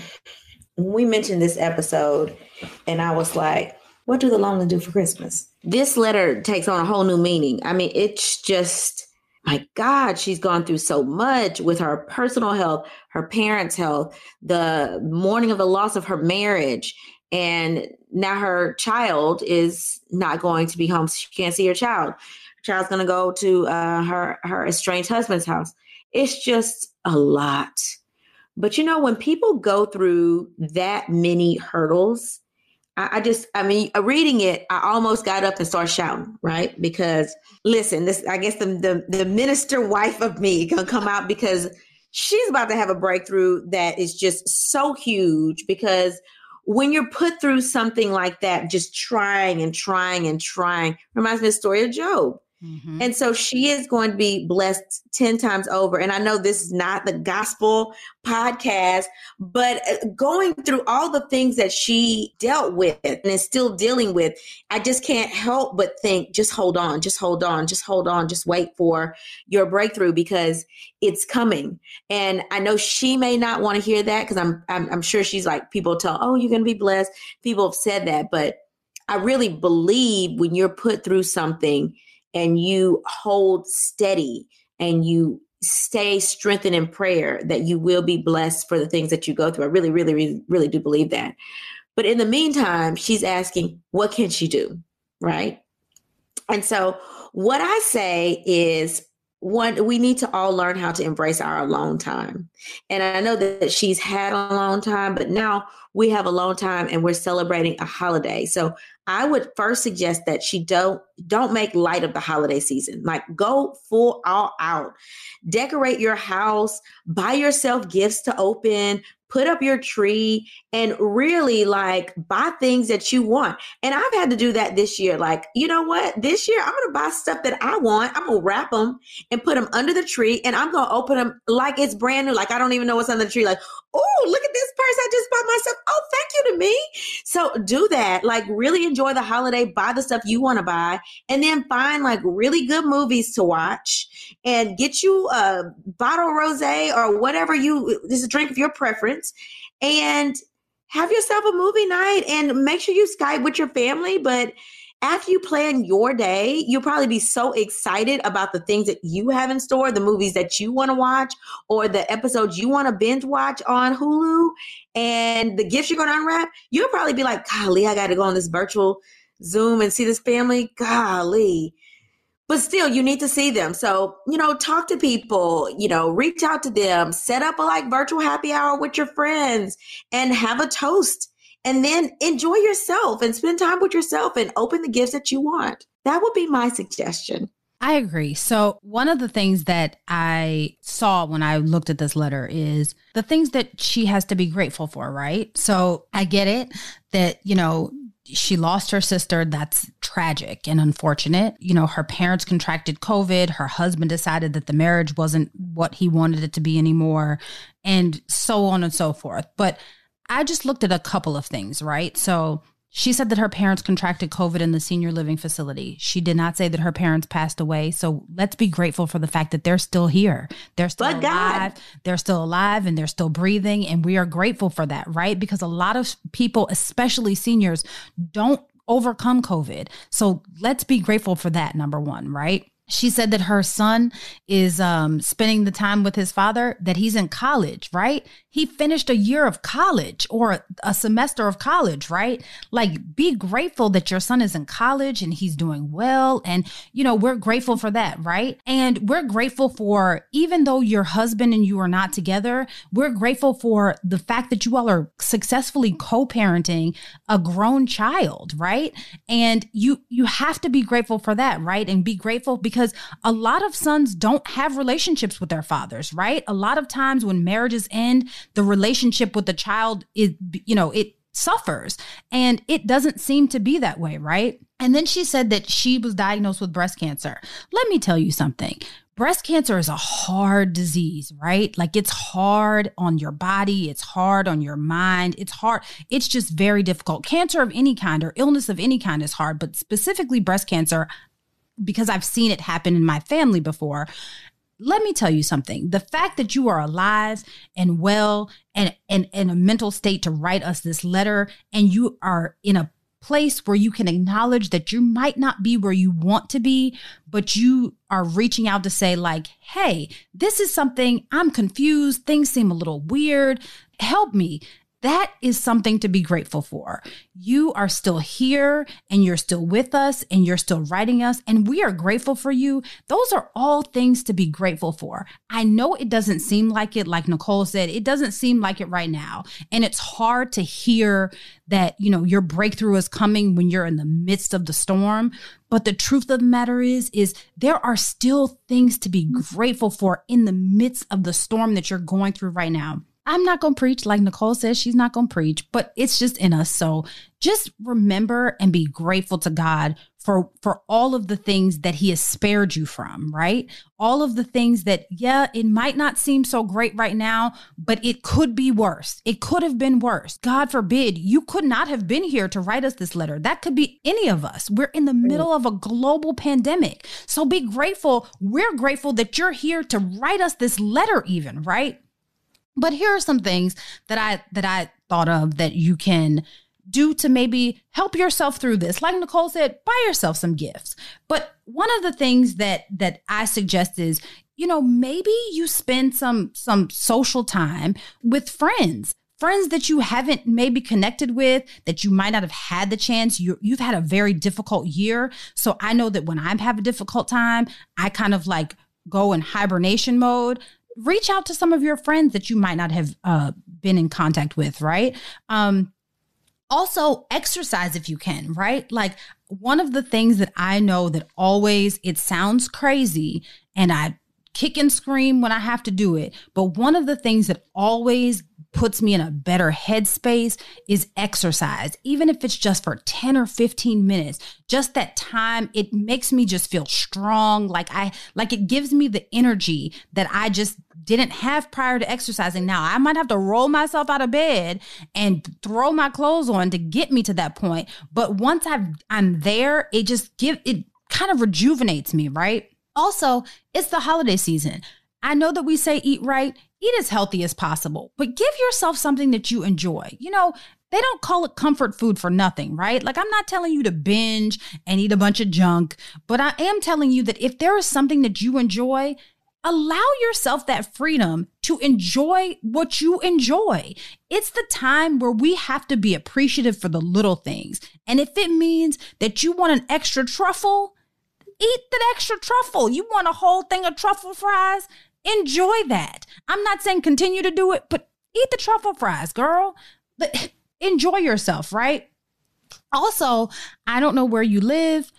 we mentioned this episode, and I was like, what do the lonely do for Christmas? This letter takes on a whole new meaning. I mean, it's just, my God, she's gone through so much with her personal health, her parents' health, the mourning of the loss of her marriage. And now her child is not going to be home. She can't see her child. Her child's going to go to uh, her, her estranged husband's house. It's just a lot. But you know, when people go through that many hurdles, I, I just, I mean, uh, reading it, I almost got up and started shouting, right? Because listen, this, I guess the the, the minister wife of me gonna come out because she's about to have a breakthrough that is just so huge. Because when you're put through something like that, just trying and trying and trying, reminds me of the story of Job. Mm-hmm. And so she is going to be blessed 10 times over. And I know this is not the gospel podcast, but uh, going through all the things that she dealt with and is still dealing with, I just can't help but think just hold on, just hold on, just hold on, just wait for your breakthrough because it's coming. And I know she may not want to hear that because I'm, I'm, I'm sure she's like, people tell, oh, you're going to be blessed. People have said that, but I really believe when you're put through something, and you hold steady and you stay strengthened in prayer that you will be blessed for the things that you go through. I really, really, really, really do believe that. But in the meantime, she's asking, what can she do? Right. And so, what I say is, one, we need to all learn how to embrace our alone time. And I know that she's had a long time, but now we have a long time and we're celebrating a holiday. So I would first suggest that she don't don't make light of the holiday season. Like go full all out. Decorate your house, buy yourself gifts to open, put up your tree and really like buy things that you want. And I've had to do that this year. Like, you know what? This year I'm going to buy stuff that I want. I'm going to wrap them and put them under the tree and I'm going to open them like it's brand new. Like I don't even know what's under the tree. Like, oh, look at this purse I just bought myself. Oh, thank you to me. So do that. Like really enjoy the holiday, buy the stuff you want to buy and then find like really good movies to watch and get you a bottle of rosé or whatever you, this is a drink of your preference and have yourself a movie night and make sure you Skype with your family. But after you plan your day, you'll probably be so excited about the things that you have in store, the movies that you want to watch, or the episodes you want to binge watch on Hulu, and the gifts you're going to unwrap. You'll probably be like, golly, I got to go on this virtual Zoom and see this family. Golly but still you need to see them so you know talk to people you know reach out to them set up a like virtual happy hour with your friends and have a toast and then enjoy yourself and spend time with yourself and open the gifts that you want that would be my suggestion I agree. So, one of the things that I saw when I looked at this letter is the things that she has to be grateful for, right? So, I get it that, you know, she lost her sister. That's tragic and unfortunate. You know, her parents contracted COVID. Her husband decided that the marriage wasn't what he wanted it to be anymore, and so on and so forth. But I just looked at a couple of things, right? So she said that her parents contracted COVID in the senior living facility. She did not say that her parents passed away. So let's be grateful for the fact that they're still here. They're still but alive. God. They're still alive and they're still breathing. And we are grateful for that, right? Because a lot of people, especially seniors, don't overcome COVID. So let's be grateful for that, number one, right? She said that her son is um, spending the time with his father, that he's in college, right? He finished a year of college or a semester of college, right? Like, be grateful that your son is in college and he's doing well. And, you know, we're grateful for that, right? And we're grateful for, even though your husband and you are not together, we're grateful for the fact that you all are successfully co parenting a grown child, right? And you, you have to be grateful for that, right? And be grateful because because a lot of sons don't have relationships with their fathers, right? A lot of times when marriages end, the relationship with the child is, you know, it suffers. And it doesn't seem to be that way, right? And then she said that she was diagnosed with breast cancer. Let me tell you something. Breast cancer is a hard disease, right? Like it's hard on your body, it's hard on your mind, it's hard. It's just very difficult. Cancer of any kind or illness of any kind is hard, but specifically breast cancer, because I've seen it happen in my family before. Let me tell you something. The fact that you are alive and well and, and in a mental state to write us this letter and you are in a place where you can acknowledge that you might not be where you want to be, but you are reaching out to say, like, hey, this is something I'm confused. Things seem a little weird. Help me. That is something to be grateful for. You are still here and you're still with us and you're still writing us, and we are grateful for you. Those are all things to be grateful for. I know it doesn't seem like it, like Nicole said, it doesn't seem like it right now. And it's hard to hear that, you know, your breakthrough is coming when you're in the midst of the storm. But the truth of the matter is, is there are still things to be grateful for in the midst of the storm that you're going through right now. I'm not going to preach like Nicole says she's not going to preach, but it's just in us. So just remember and be grateful to God for for all of the things that he has spared you from, right? All of the things that yeah, it might not seem so great right now, but it could be worse. It could have been worse. God forbid, you could not have been here to write us this letter. That could be any of us. We're in the middle of a global pandemic. So be grateful. We're grateful that you're here to write us this letter even, right? But here are some things that I that I thought of that you can do to maybe help yourself through this. Like Nicole said, buy yourself some gifts. But one of the things that that I suggest is, you know, maybe you spend some some social time with friends friends that you haven't maybe connected with that you might not have had the chance you you've had a very difficult year so i know that when i have a difficult time i kind of like go in hibernation mode reach out to some of your friends that you might not have uh, been in contact with right um, also exercise if you can, right? Like one of the things that I know that always it sounds crazy and I kick and scream when I have to do it, but one of the things that always puts me in a better headspace is exercise, even if it's just for 10 or 15 minutes. Just that time, it makes me just feel strong. Like I, like it gives me the energy that I just didn't have prior to exercising. Now I might have to roll myself out of bed and throw my clothes on to get me to that point. But once I've, I'm there, it just give, it kind of rejuvenates me, right? Also, it's the holiday season. I know that we say eat right, eat as healthy as possible, but give yourself something that you enjoy. You know, they don't call it comfort food for nothing, right? Like, I'm not telling you to binge and eat a bunch of junk, but I am telling you that if there is something that you enjoy, allow yourself that freedom to enjoy what you enjoy. It's the time where we have to be appreciative for the little things. And if it means that you want an extra truffle, eat that extra truffle. You want a whole thing of truffle fries? Enjoy that. I'm not saying continue to do it, but eat the truffle fries, girl. But [LAUGHS] enjoy yourself, right? Also, I don't know where you live.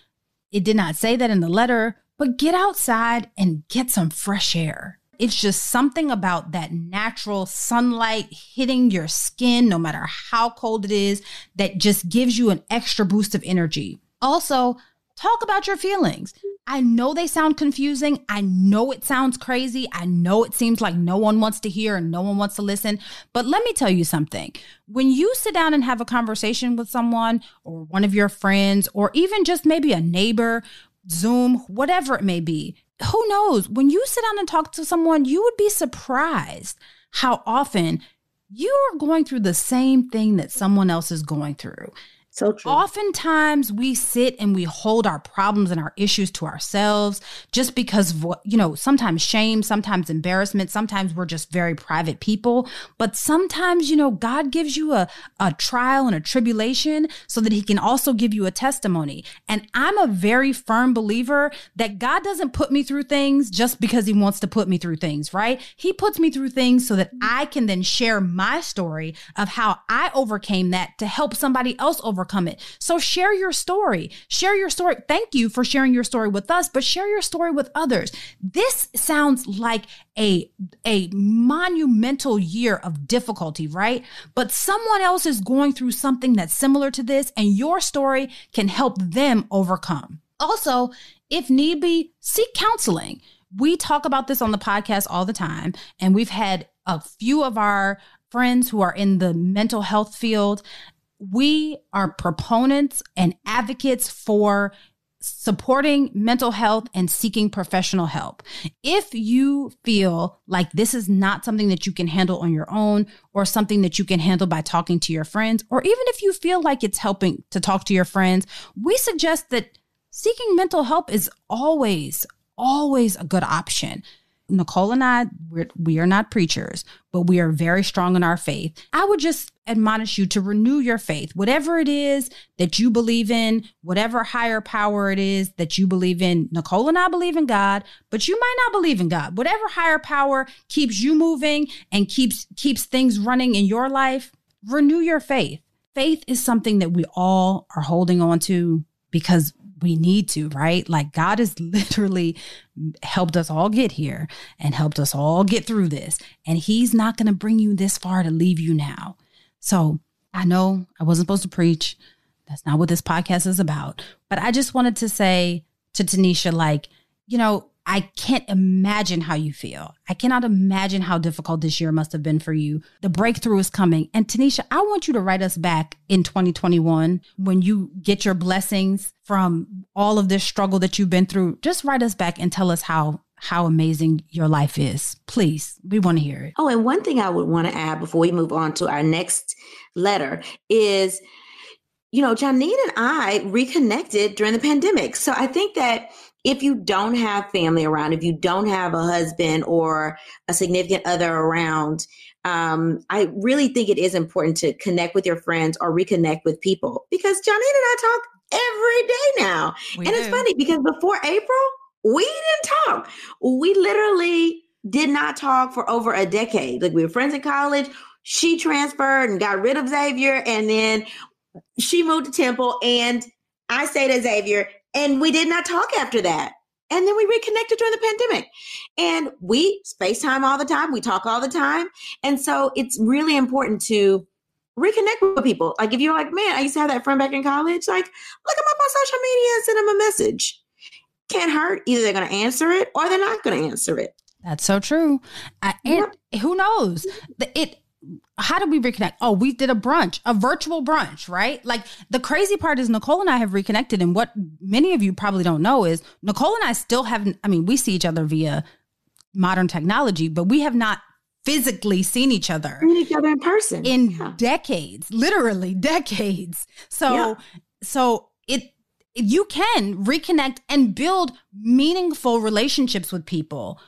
It did not say that in the letter, but get outside and get some fresh air. It's just something about that natural sunlight hitting your skin, no matter how cold it is, that just gives you an extra boost of energy. Also, talk about your feelings. I know they sound confusing. I know it sounds crazy. I know it seems like no one wants to hear and no one wants to listen. But let me tell you something. When you sit down and have a conversation with someone or one of your friends, or even just maybe a neighbor, Zoom, whatever it may be, who knows? When you sit down and talk to someone, you would be surprised how often you are going through the same thing that someone else is going through. So true. Oftentimes we sit and we hold our problems and our issues to ourselves just because you know, sometimes shame, sometimes embarrassment, sometimes we're just very private people. But sometimes, you know, God gives you a, a trial and a tribulation so that he can also give you a testimony. And I'm a very firm believer that God doesn't put me through things just because he wants to put me through things, right? He puts me through things so that I can then share my story of how I overcame that to help somebody else overcome overcome it. So share your story. Share your story. Thank you for sharing your story with us, but share your story with others. This sounds like a, a monumental year of difficulty, right? But someone else is going through something that's similar to this, and your story can help them overcome. Also, if need be, seek counseling. We talk about this on the podcast all the time, and we've had a few of our friends who are in the mental health field we are proponents and advocates for supporting mental health and seeking professional help. If you feel like this is not something that you can handle on your own or something that you can handle by talking to your friends, or even if you feel like it's helping to talk to your friends, we suggest that seeking mental help is always, always a good option. Nicole and I, we're, we are not preachers, but we are very strong in our faith. I would just admonish you to renew your faith. Whatever it is that you believe in, whatever higher power it is that you believe in. Nicole and I believe in God, but you might not believe in God. Whatever higher power keeps you moving and keeps keeps things running in your life, renew your faith. Faith is something that we all are holding on to because we need to, right? Like God has [LAUGHS] literally helped us all get here and helped us all get through this. And He's not going to bring you this far to leave you now. So I know I wasn't supposed to preach. That's not what this podcast is about. But I just wanted to say to Tanisha, like, you know, I can't imagine how you feel. I cannot imagine how difficult this year must have been for you. The breakthrough is coming. And Tanisha, I want you to write us back in 2021 when you get your blessings from all of this struggle that you've been through. Just write us back and tell us how how amazing your life is. Please, we want to hear it. Oh, and one thing I would want to add before we move on to our next letter is you know, Janine and I reconnected during the pandemic. So I think that if you don't have family around, if you don't have a husband or a significant other around, um, I really think it is important to connect with your friends or reconnect with people because Janine and I talk every day now. We and do. it's funny because before April, we didn't talk. We literally did not talk for over a decade. Like we were friends in college. She transferred and got rid of Xavier, and then she moved to Temple, and I stayed at Xavier, and we did not talk after that. And then we reconnected during the pandemic. And we FaceTime all the time. We talk all the time. And so it's really important to reconnect with people. Like if you're like, man, I used to have that friend back in college, like look them up on social media and send them a message. Can't hurt. Either they're going to answer it or they're not going to answer it. That's so true. Uh, and yep. who knows? It how did we reconnect? Oh, we did a brunch, a virtual brunch, right? Like the crazy part is Nicole and I have reconnected. And what many of you probably don't know is Nicole and I still haven't, I mean, we see each other via modern technology, but we have not physically seen each other. Seen each other in person. In yeah. decades, literally decades. So, yeah. so it, you can reconnect and build meaningful relationships with people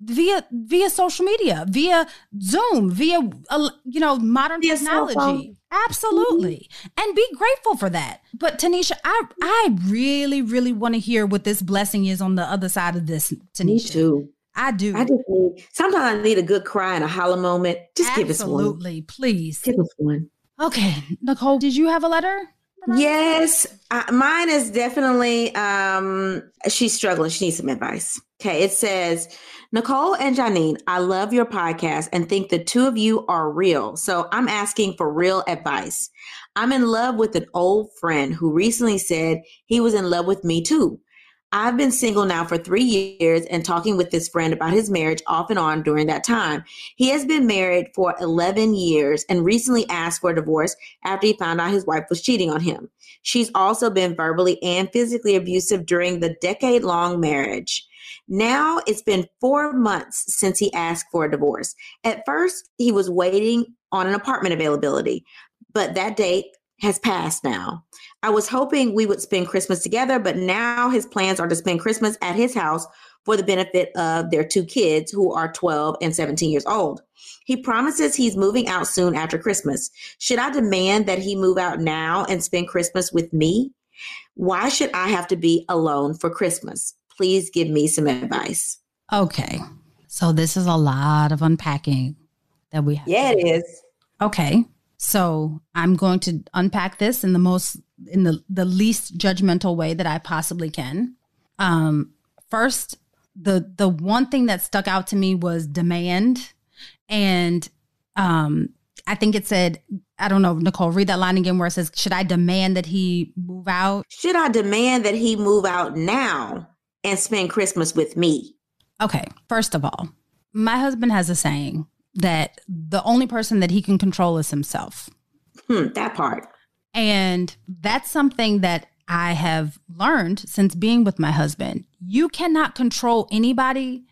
via via social media, via Zoom, via uh, you know modern via technology. Absolutely. Mm-hmm. And be grateful for that. But Tanisha, I I really really want to hear what this blessing is on the other side of this, Tanisha. Me too. I do. I just need sometimes I need a good cry and a holler moment. Just Absolutely, give us one. Absolutely, please. Give us one. Okay, Nicole, did you have a letter? Yes, uh, mine is definitely um she's struggling. She needs some advice. Okay, it says Nicole and Janine, I love your podcast and think the two of you are real. So I'm asking for real advice. I'm in love with an old friend who recently said he was in love with me too. I've been single now for three years and talking with this friend about his marriage off and on during that time. He has been married for 11 years and recently asked for a divorce after he found out his wife was cheating on him. She's also been verbally and physically abusive during the decade long marriage. Now it's been four months since he asked for a divorce. At first, he was waiting on an apartment availability, but that date has passed now. I was hoping we would spend Christmas together, but now his plans are to spend Christmas at his house for the benefit of their two kids who are 12 and 17 years old. He promises he's moving out soon after Christmas. Should I demand that he move out now and spend Christmas with me? Why should I have to be alone for Christmas? Please give me some advice. Okay. So this is a lot of unpacking that we have. Yeah, it is. Okay. So I'm going to unpack this in the most in the the least judgmental way that I possibly can. Um first the the one thing that stuck out to me was demand and um I think it said I don't know Nicole read that line again where it says should I demand that he move out? Should I demand that he move out now and spend Christmas with me? Okay, first of all, my husband has a saying that the only person that he can control is himself. Hmm, that part. And that's something that I have learned since being with my husband. You cannot control anybody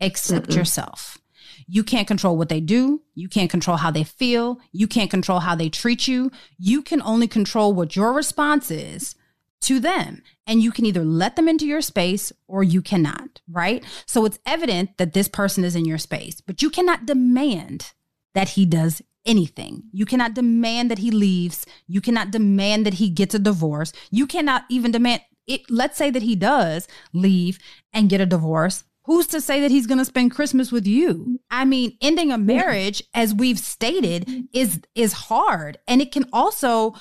except Mm-mm. yourself. You can't control what they do. You can't control how they feel. You can't control how they treat you. You can only control what your response is to them. And you can either let them into your space or you cannot, right? So it's evident that this person is in your space, but you cannot demand that he does anything. You cannot demand that he leaves. You cannot demand that he gets a divorce. You cannot even demand it. Let's say that he does leave and get a divorce. Who's to say that he's going to spend Christmas with you? I mean, ending a marriage, as we've stated, is is hard, and it can also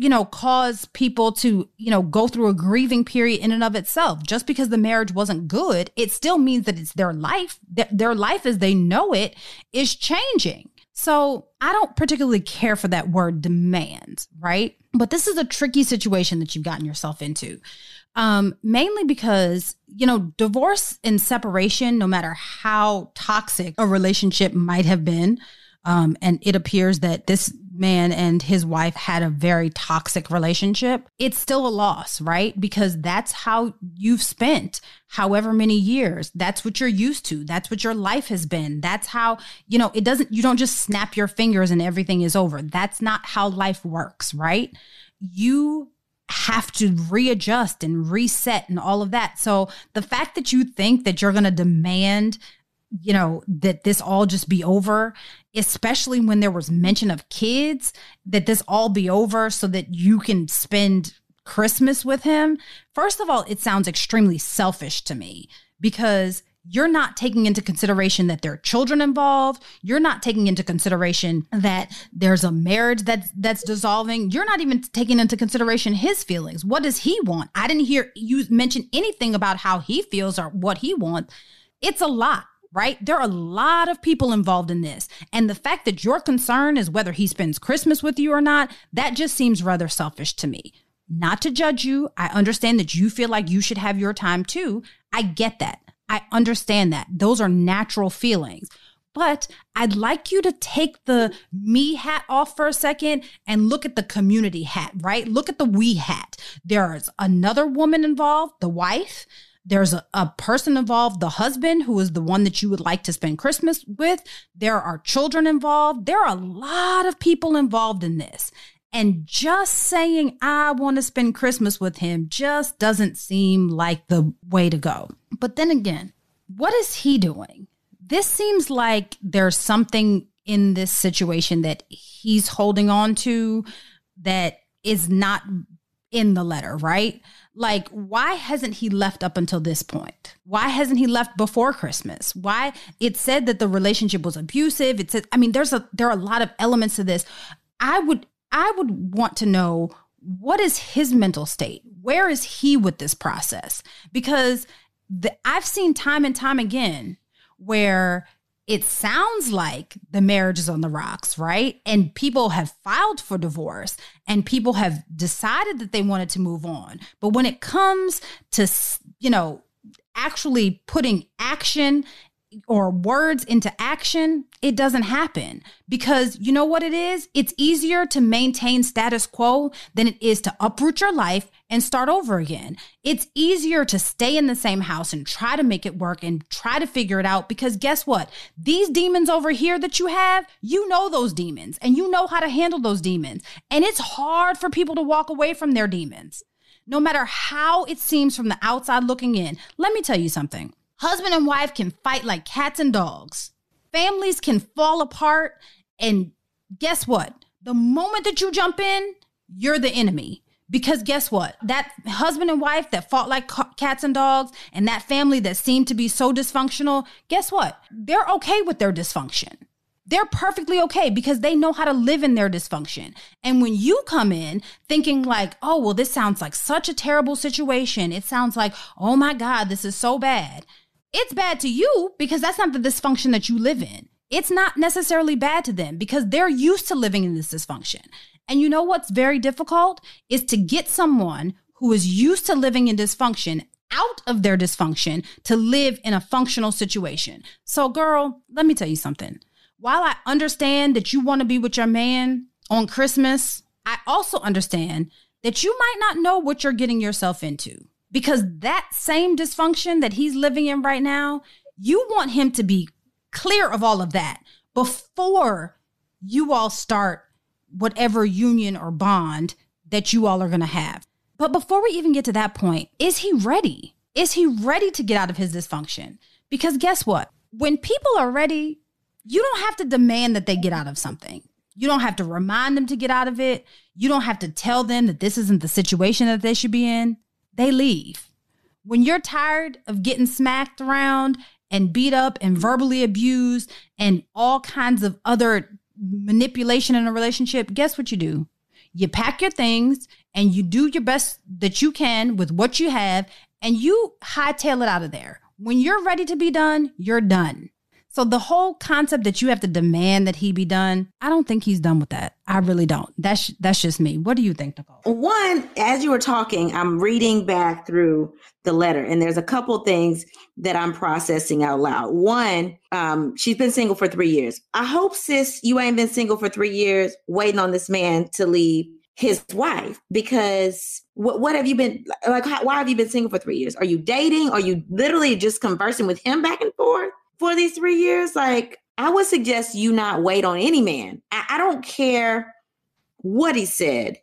you know, cause people to, you know, go through a grieving period in and of itself. Just because the marriage wasn't good, it still means that it's their life. That their life as they know it is changing. So I don't particularly care for that word demand, right? But this is a tricky situation that you've gotten yourself into. Um, mainly because, you know, divorce and separation, no matter how toxic a relationship might have been, um, and it appears that this man and his wife had a very toxic relationship, it's still a loss, right? Because that's how you've spent however many years. That's what you're used to. That's what your life has been. That's how, you know, it doesn't, you don't just snap your fingers and everything is over. That's not how life works, right? You have to readjust and reset and all of that. So the fact that you think that you're going to demand you know that this all just be over especially when there was mention of kids that this all be over so that you can spend christmas with him. First of all it sounds extremely selfish to me because you're not taking into consideration that there are children involved. You're not taking into consideration that there's a marriage that's that's dissolving. You're not even taking into consideration his feelings. What does he want? I didn't hear you mention anything about how he feels or what he wants. It's a lot right? There are a lot of people involved in this. And the fact that your concern is whether he spends Christmas with you or not, that just seems rather selfish to me. Not to judge you. I understand that you feel like you should have your time too. I get that. I understand that. Those are natural feelings. But I'd like you to take the me hat off for a second and look at the community hat, right? Look at the we hat. There's another woman involved, the wife. There's a, a person involved, the husband, who is the one that you would like to spend Christmas with. There are children involved. There are a lot of people involved in this. And just saying, I want to spend Christmas with him just doesn't seem like the way to go. But then again, what is he doing? This seems like there's something in this situation that he's holding on to that is not in the letter, right? Like, why hasn't he left up until this point? Why hasn't he left before Christmas? Why it said that the relationship was abusive? It said, I mean, there's a there are a lot of elements to this. I would I would want to know what is his mental state? Where is he with this process? Because the, I've seen time and time again where it sounds like the marriage is on the rocks, right? And people have filed for divorce and people have decided that they wanted to move on. But when it comes to, you know, actually putting action or words into action, it doesn't happen because you know what it is? It's easier to maintain status quo than it is to uproot your life and start over again. It's easier to stay in the same house and try to make it work and try to figure it out because guess what? These demons over here that you have, you know those demons and you know how to handle those demons. And it's hard for people to walk away from their demons. No matter how it seems from the outside looking in, let me tell you something. Husband and wife can fight like cats and dogs. Families can fall apart. And guess what? The moment that you jump in, you're the enemy. Because guess what? That husband and wife that fought like cats and dogs and that family that seemed to be so dysfunctional, guess what? They're okay with their dysfunction. They're perfectly okay because they know how to live in their dysfunction. And when you come in thinking like, oh, well, this sounds like such a terrible situation. It sounds like, oh my God, this is so bad it's bad to you because that's not the dysfunction that you live in. It's not necessarily bad to them because they're used to living in this dysfunction. And you know what's very difficult is to get someone who is used to living in dysfunction out of their dysfunction to live in a functional situation. So, girl, let me tell you something. While I understand that you want to be with your man on Christmas, I also understand that you might not know what you're getting yourself into because that same dysfunction that he's living in right now, you want him to be clear of all of that before you all start whatever union or bond that you all are going to have. But before we even get to that point, is he ready? Is he ready to get out of his dysfunction? Because guess what? When people are ready, you don't have to demand that they get out of something. You don't have to remind them to get out of it. You don't have to tell them that this isn't the situation that they should be in they leave. When you're tired of getting smacked around and beat up and verbally abused and all kinds of other manipulation in a relationship, guess what you do? You pack your things and you do your best that you can with what you have and you hightail it out of there. When you're ready to be done, you're done. So the whole concept that you have to demand that he be done, I don't think he's done with that. I really don't. That's that's just me. What do you think, Nicole? One, as you were talking, I'm reading back through the letter, and there's a couple things that I'm processing out loud. One, um, she's been single for three years. I hope, sis, you ain't been single for three years, waiting on this man to leave his wife because what, what have you been like how, why have you been single for three years are you dating are you literally just conversing with him back and forth for these three years, like I would suggest you not wait on any man. I, I don't care what he said,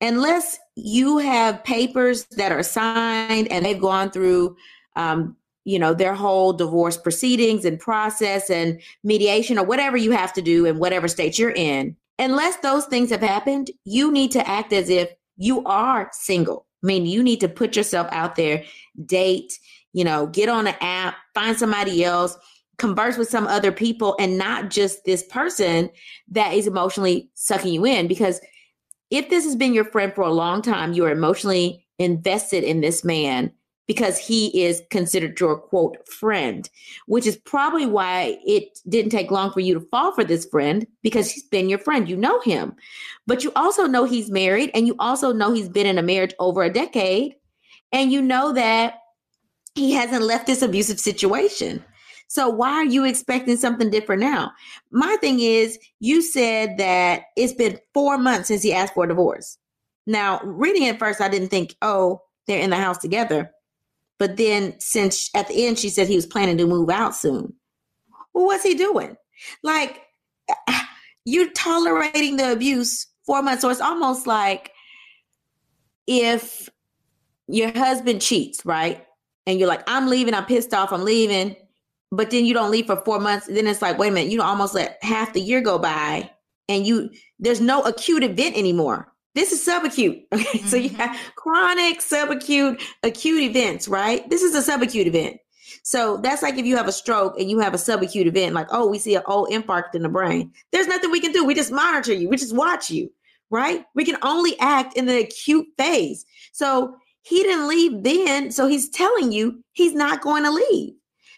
unless you have papers that are signed and they've gone through um, you know their whole divorce proceedings and process and mediation or whatever you have to do in whatever state you're in unless those things have happened you need to act as if you are single i mean you need to put yourself out there date you know get on an app find somebody else converse with some other people and not just this person that is emotionally sucking you in. Because if this has been your friend for a long time, you are emotionally invested in this man because he is considered your quote friend, which is probably why it didn't take long for you to fall for this friend because he's been your friend. You know him, but you also know he's married and you also know he's been in a marriage over a decade. And you know that he hasn't left this abusive situation. So why are you expecting something different now? My thing is, you said that it's been four months since he asked for a divorce. Now, reading it first, I didn't think, oh, they're in the house together. But then, since at the end she said he was planning to move out soon, well, what's he doing? Like, [SIGHS] you're tolerating the abuse four months. So it's almost like if your husband cheats, right? And you're like, I'm leaving, I'm pissed off, I'm leaving but then you don't leave for four months. Then it's like, wait a minute, you almost let half the year go by and you there's no acute event anymore. This is subacute. [LAUGHS] Okay. Mm-hmm. So you mm-hmm. have chronic, subacute, acute events, right? This is a subacute event. So that's like if you have a stroke and you have a subacute event, like, oh, we see an old infarct in the brain. There's nothing we can do. We just monitor you, we just watch you, right? We can only act in the acute phase. So he didn't leave then. So he's telling you he's not going to leave.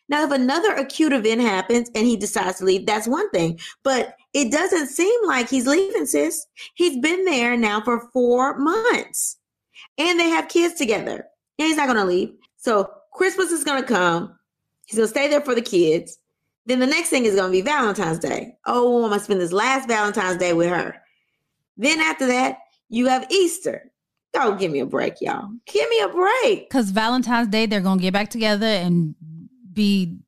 Now, if another acute event happens and he decides to leave, that's one thing. But it doesn't seem like he's leaving, sis. He's been there now for four months and they have kids together. And he's not going to leave. So Christmas is going to come. He's going to stay there for the kids. Then the next thing is going to be Valentine's Day. Oh, I'm going to spend this last Valentine's Day with her. Then after that, you have Easter. Don't give me a break, y'all. Give me a break. Because Valentine's Day, they're going to get back together and be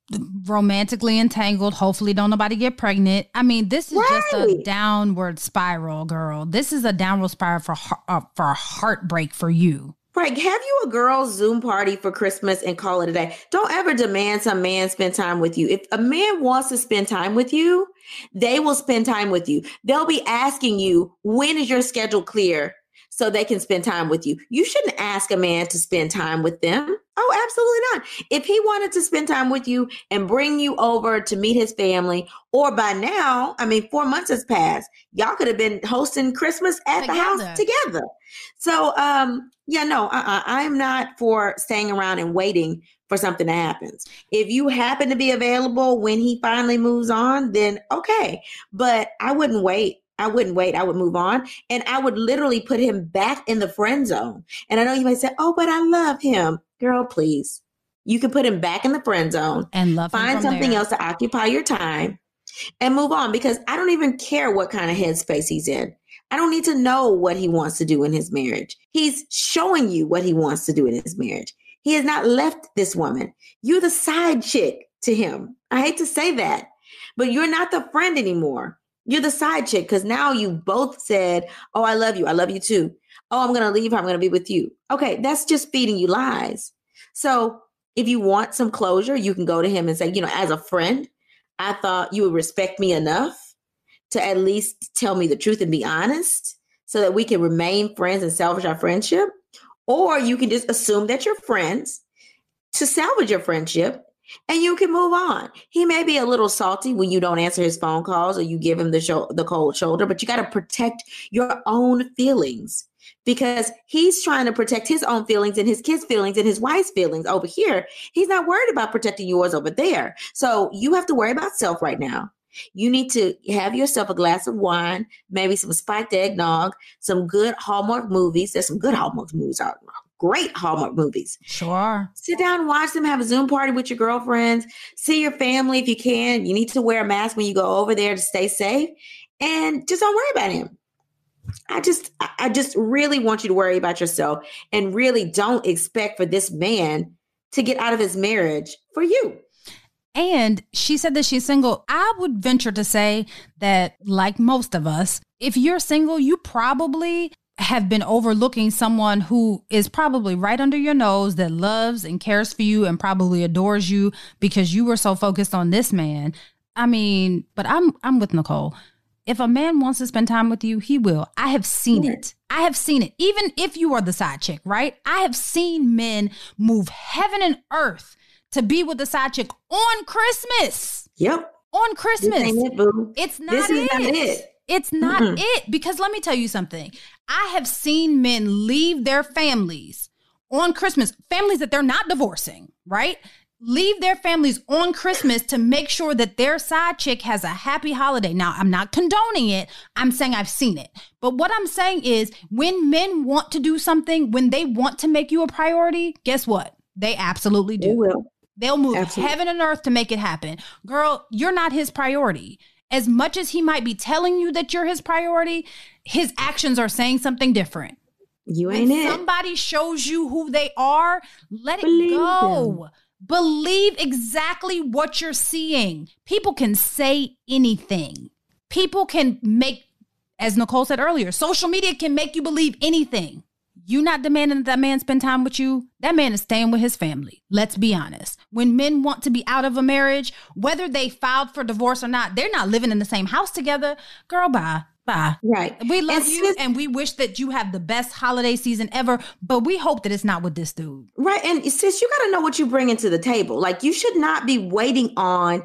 romantically entangled. Hopefully, don't nobody get pregnant. I mean, this is right. just a downward spiral, girl. This is a downward spiral for uh, for a heartbreak for you. Right. Have you a girls' Zoom party for Christmas and call it a day. Don't ever demand some man spend time with you. If a man wants to spend time with you, they will spend time with you. They'll be asking you, when is your schedule clear so they can spend time with you. You shouldn't ask a man to spend time with them. Oh, absolutely not. If he wanted to spend time with you and bring you over to meet his family, or by now, I mean, four months has passed, y'all could have been hosting Christmas at together. the house together. So, um, yeah, no, uh-uh, I'm not for staying around and waiting for something to happen. If you happen to be available when he finally moves on, then okay. But I wouldn't wait I wouldn't wait. I would move on and I would literally put him back in the friend zone. And I know you might say, oh, but I love him. Girl, please. You can put him back in the friend zone and love find something there. else to occupy your time and move on because I don't even care what kind of headspace he's in. I don't need to know what he wants to do in his marriage. He's showing you what he wants to do in his marriage. He has not left this woman. You're the side chick to him. I hate to say that, but you're not the friend anymore. You're the side chick because now you both said, Oh, I love you. I love you too. Oh, I'm going to leave her. I'm going to be with you. Okay, that's just feeding you lies. So if you want some closure, you can go to him and say, You know, as a friend, I thought you would respect me enough to at least tell me the truth and be honest so that we can remain friends and salvage our friendship. Or you can just assume that you're friends to salvage your friendship and you can move on. He may be a little salty when you don't answer his phone calls or you give him the show, the cold shoulder, but you got to protect your own feelings because he's trying to protect his own feelings and his kids' feelings and his wife's feelings over here. He's not worried about protecting yours over there. So you have to worry about self right now. You need to have yourself a glass of wine, maybe some spiked eggnog, some good Hallmark movies. There's some good Hallmark movies out great Hallmark movies. Sure. Sit down and watch them, have a Zoom party with your girlfriends, see your family if you can. You need to wear a mask when you go over there to stay safe. And just don't worry about him. I just I just really want you to worry about yourself and really don't expect for this man to get out of his marriage for you. And she said that she's single. I would venture to say that, like most of us, if you're single, you probably have been overlooking someone who is probably right under your nose that loves and cares for you and probably adores you because you were so focused on this man. I mean, but I'm I'm with Nicole. If a man wants to spend time with you, he will. I have seen it. I have seen it. Even if you are the side chick, right? I have seen men move heaven and earth to be with the side chick on Christmas. Yep. On Christmas. It, it's not this it. Not it. It's not mm it because let me tell you something. I have seen men leave their families on Christmas, families that they're not divorcing, right? Leave their families on Christmas to make sure that their side chick has a happy holiday. Now, I'm not condoning it. I'm saying I've seen it. But what I'm saying is when men want to do something, when they want to make you a priority, guess what? They absolutely do. They will. They'll move Absolutely. heaven and earth to make it happen. Girl, you're not his priority as much as he might be telling you that you're his priority, his actions are saying something different. You ain't when it. Somebody shows you who they are, let Believe it go. them. Believe exactly what you're seeing. People can say anything. People can make, as Nicole said earlier, social media can make you believe anything. You not demanding that that man spend time with you. That man is staying with his family. Let's be honest. When men want to be out of a marriage, whether they filed for divorce or not, they're not living in the same house together. Girl, bye. Bye. Right. We love And you and we wish that you have the best holiday season ever, but we hope that it's not with this dude. Right. And sis, you got to know what you bring into the table. Like you should not be waiting on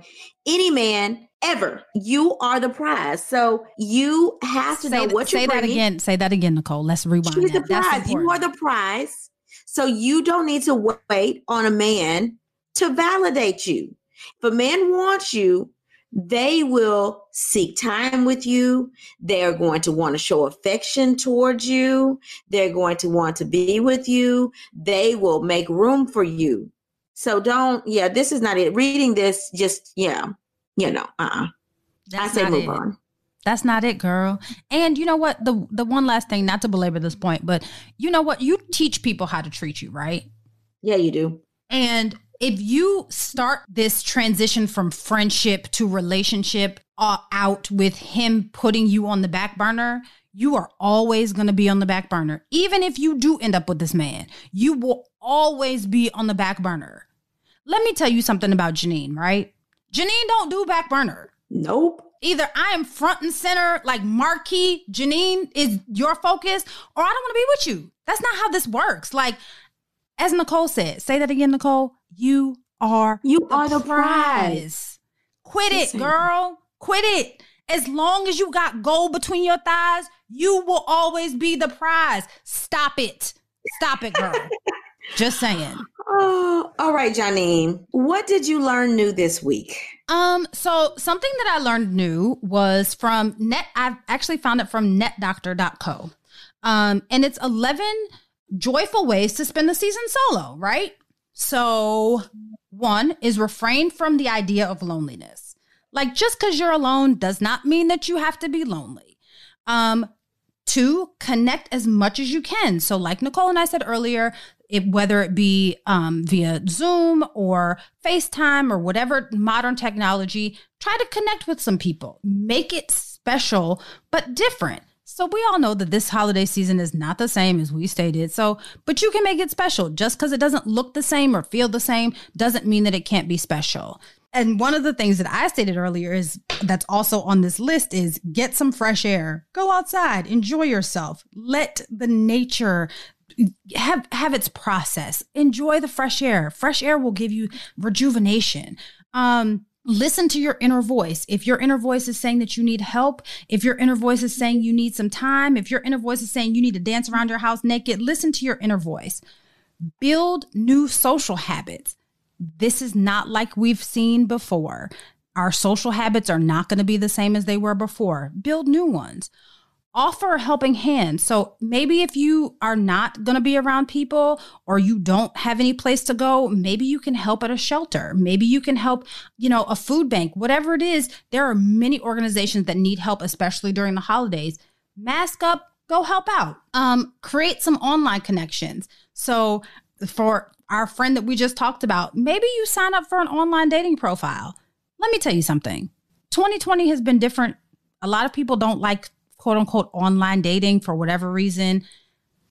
any man ever. You are the prize. So you have to know Say, what you're say that again. Say that again, Nicole. Let's rewind. She's the that. Prize. You are the prize. So you don't need to wait on a man to validate you. If a man wants you, they will seek time with you. They're going to want to show affection towards you. They're going to want to be with you. They will make room for you. So don't, yeah, this is not it. Reading this, just, yeah, you know, uh uh I That's say move it. on. That's not it, girl. And you know what? The the one last thing, not to belabor this point, but you know what? You teach people how to treat you, right? Yeah, you do. And if you start this transition from friendship to relationship uh, out with him putting you on the back burner, you are always going to be on the back burner. Even if you do end up with this man, you will always be on the back burner. Let me tell you something about Janine, right? Janine don't do back burner. Nope. Either I am front and center, like marquee, Janine is your focus, or I don't want to be with you. That's not how this works. Like, as Nicole said, say that again, Nicole. You are You are the prize. Quit it, girl. Quit it. As long as you got gold between your thighs, you will always be the prize. Stop it. Stop it, girl. [LAUGHS] Just saying. Oh, all right, Janine. What did you learn new this week? Um, so something that I learned new was from net I've actually found it from netdoctor.co. Um, and it's 11 joyful ways to spend the season solo, right? So one is refrain from the idea of loneliness. Like just because you're alone does not mean that you have to be lonely. Um, two, connect as much as you can. So, like Nicole and I said earlier, it, whether it be um, via Zoom or FaceTime or whatever modern technology, try to connect with some people. Make it special, but different. So we all know that this holiday season is not the same as we stated. So, but you can make it special. Just because it doesn't look the same or feel the same doesn't mean that it can't be special. And one of the things that I stated earlier is that's also on this list is get some fresh air, go outside, enjoy yourself, let the nature have have its process. Enjoy the fresh air. Fresh air will give you rejuvenation. Um, listen to your inner voice. If your inner voice is saying that you need help, if your inner voice is saying you need some time, if your inner voice is saying you need to dance around your house naked, listen to your inner voice. Build new social habits. This is not like we've seen before. Our social habits are not going to be the same as they were before. Build new ones offer a helping hand. So maybe if you are not going to be around people or you don't have any place to go, maybe you can help at a shelter. Maybe you can help, you know, a food bank, whatever it is. There are many organizations that need help, especially during the holidays. Mask up, go help out. Um, create some online connections. So for our friend that we just talked about, maybe you sign up for an online dating profile. Let me tell you something. 2020 has been different. A lot of people don't like quote unquote online dating for whatever reason,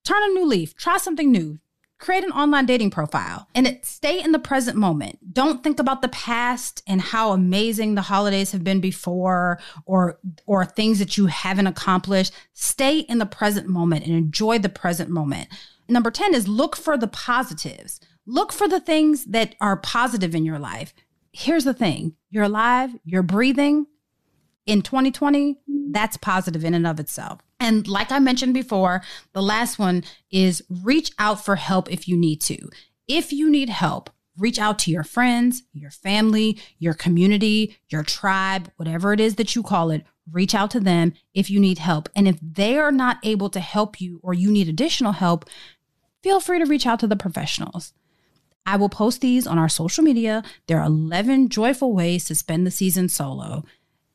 turn a new leaf, try something new. Create an online dating profile and it, stay in the present moment. Don't think about the past and how amazing the holidays have been before or or things that you haven't accomplished. Stay in the present moment and enjoy the present moment. Number 10 is look for the positives. Look for the things that are positive in your life. Here's the thing you're alive, you're breathing, in 2020, that's positive in and of itself. And like I mentioned before, the last one is reach out for help if you need to. If you need help, reach out to your friends, your family, your community, your tribe, whatever it is that you call it. Reach out to them if you need help. And if they are not able to help you or you need additional help, feel free to reach out to the professionals. I will post these on our social media. There are 11 joyful ways to spend the season solo.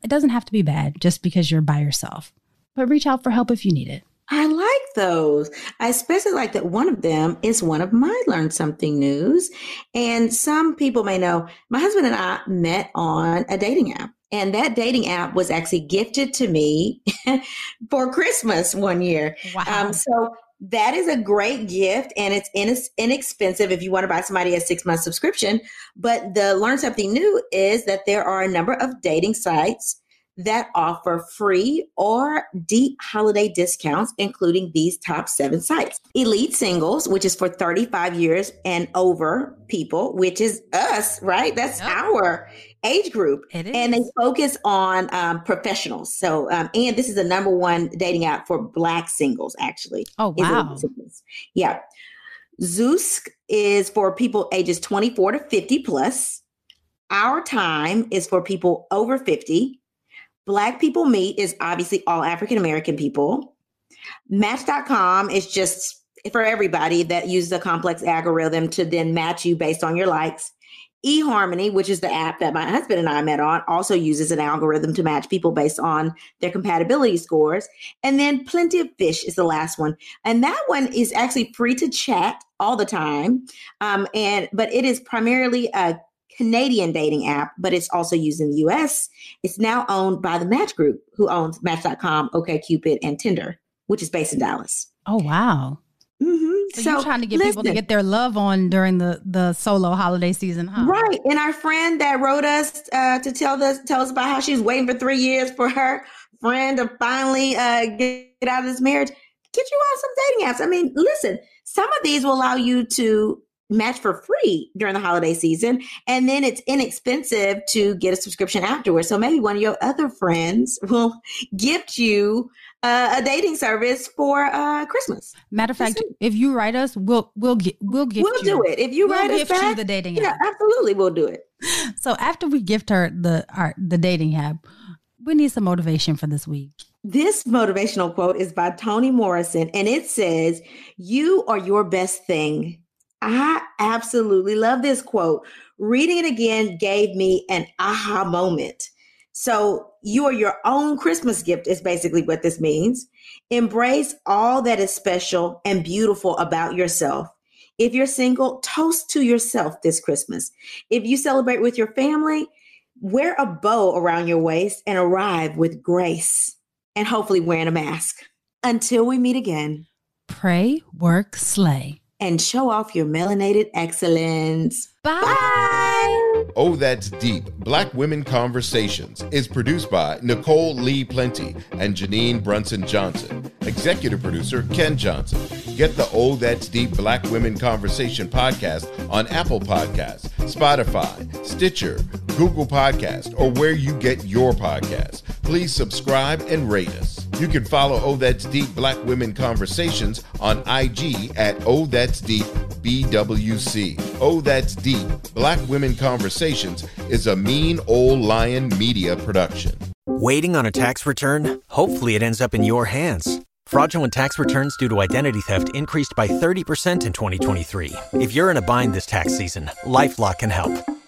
It doesn't have to be bad just because you're by yourself, but reach out for help if you need it. I like those. I especially like that one of them is one of my Learn Something News. And some people may know my husband and I met on a dating app. And that dating app was actually gifted to me [LAUGHS] for Christmas one year. Wow. Um, so that is a great gift and it's inexpensive if you want to buy somebody a six month subscription. But the learn something new is that there are a number of dating sites that offer free or deep holiday discounts, including these top seven sites. Elite Singles, which is for 35 years and over people, which is us, right? That's yep. our age group. And they focus on um, professionals. So, um, and this is the number one dating app for Black singles, actually. Oh, wow. Yeah. Zoosk is for people ages 24 to 50 plus. Our Time is for people over 50. Black People Meet is obviously all African American people. Match.com is just for everybody that uses a complex algorithm to then match you based on your likes. eHarmony, which is the app that my husband and I met on, also uses an algorithm to match people based on their compatibility scores. And then Plenty of Fish is the last one. And that one is actually free to chat all the time. Um, and but it is primarily a Canadian dating app, but it's also used in the US. It's now owned by the Match Group, who owns Match.com, OKCupid, and Tinder, which is based in Dallas. Oh, wow. So, so, you're trying to get listen, people to get their love on during the the solo holiday season, huh? Right. And our friend that wrote us uh, to tell us tell us about how she's waiting for three years for her friend to finally uh, get out of this marriage. Get you on some dating apps. I mean, listen, some of these will allow you to match for free during the holiday season and then it's inexpensive to get a subscription afterwards so maybe one of your other friends [LAUGHS] will gift you uh, a dating service for uh, christmas matter of fact if you write us we'll we'll get we'll gift we'll you. do it if you we'll write gift us back, you the dating yeah app. absolutely we'll do it [LAUGHS] so after we gift her the our the dating app we need some motivation for this week this motivational quote is by Toni Morrison, and it says, You are your best thing. I absolutely love this quote. Reading it again gave me an aha moment. So, you are your own Christmas gift, is basically what this means. Embrace all that is special and beautiful about yourself. If you're single, toast to yourself this Christmas. If you celebrate with your family, wear a bow around your waist and arrive with grace and hopefully wearing a mask. Until we meet again, pray, work, slay and show off your melanated excellence. Bye. Bye. Oh, That's Deep Black Women Conversations is produced by Nicole Lee Plenty and Janine Brunson Johnson. Executive producer Ken Johnson. Get the Oh That's Deep Black Women Conversation podcast on Apple Podcasts, Spotify, Stitcher, Google Podcast, or where you get your podcasts. Please subscribe and rate us. You can follow Oh That's Deep Black Women Conversations on IG at Oh That's Deep BWC. Oh That's Deep Black Women Conversations is a mean old lion media production. Waiting on a tax return? Hopefully, it ends up in your hands. Fraudulent tax returns due to identity theft increased by 30% in 2023. If you're in a bind this tax season, LifeLock can help.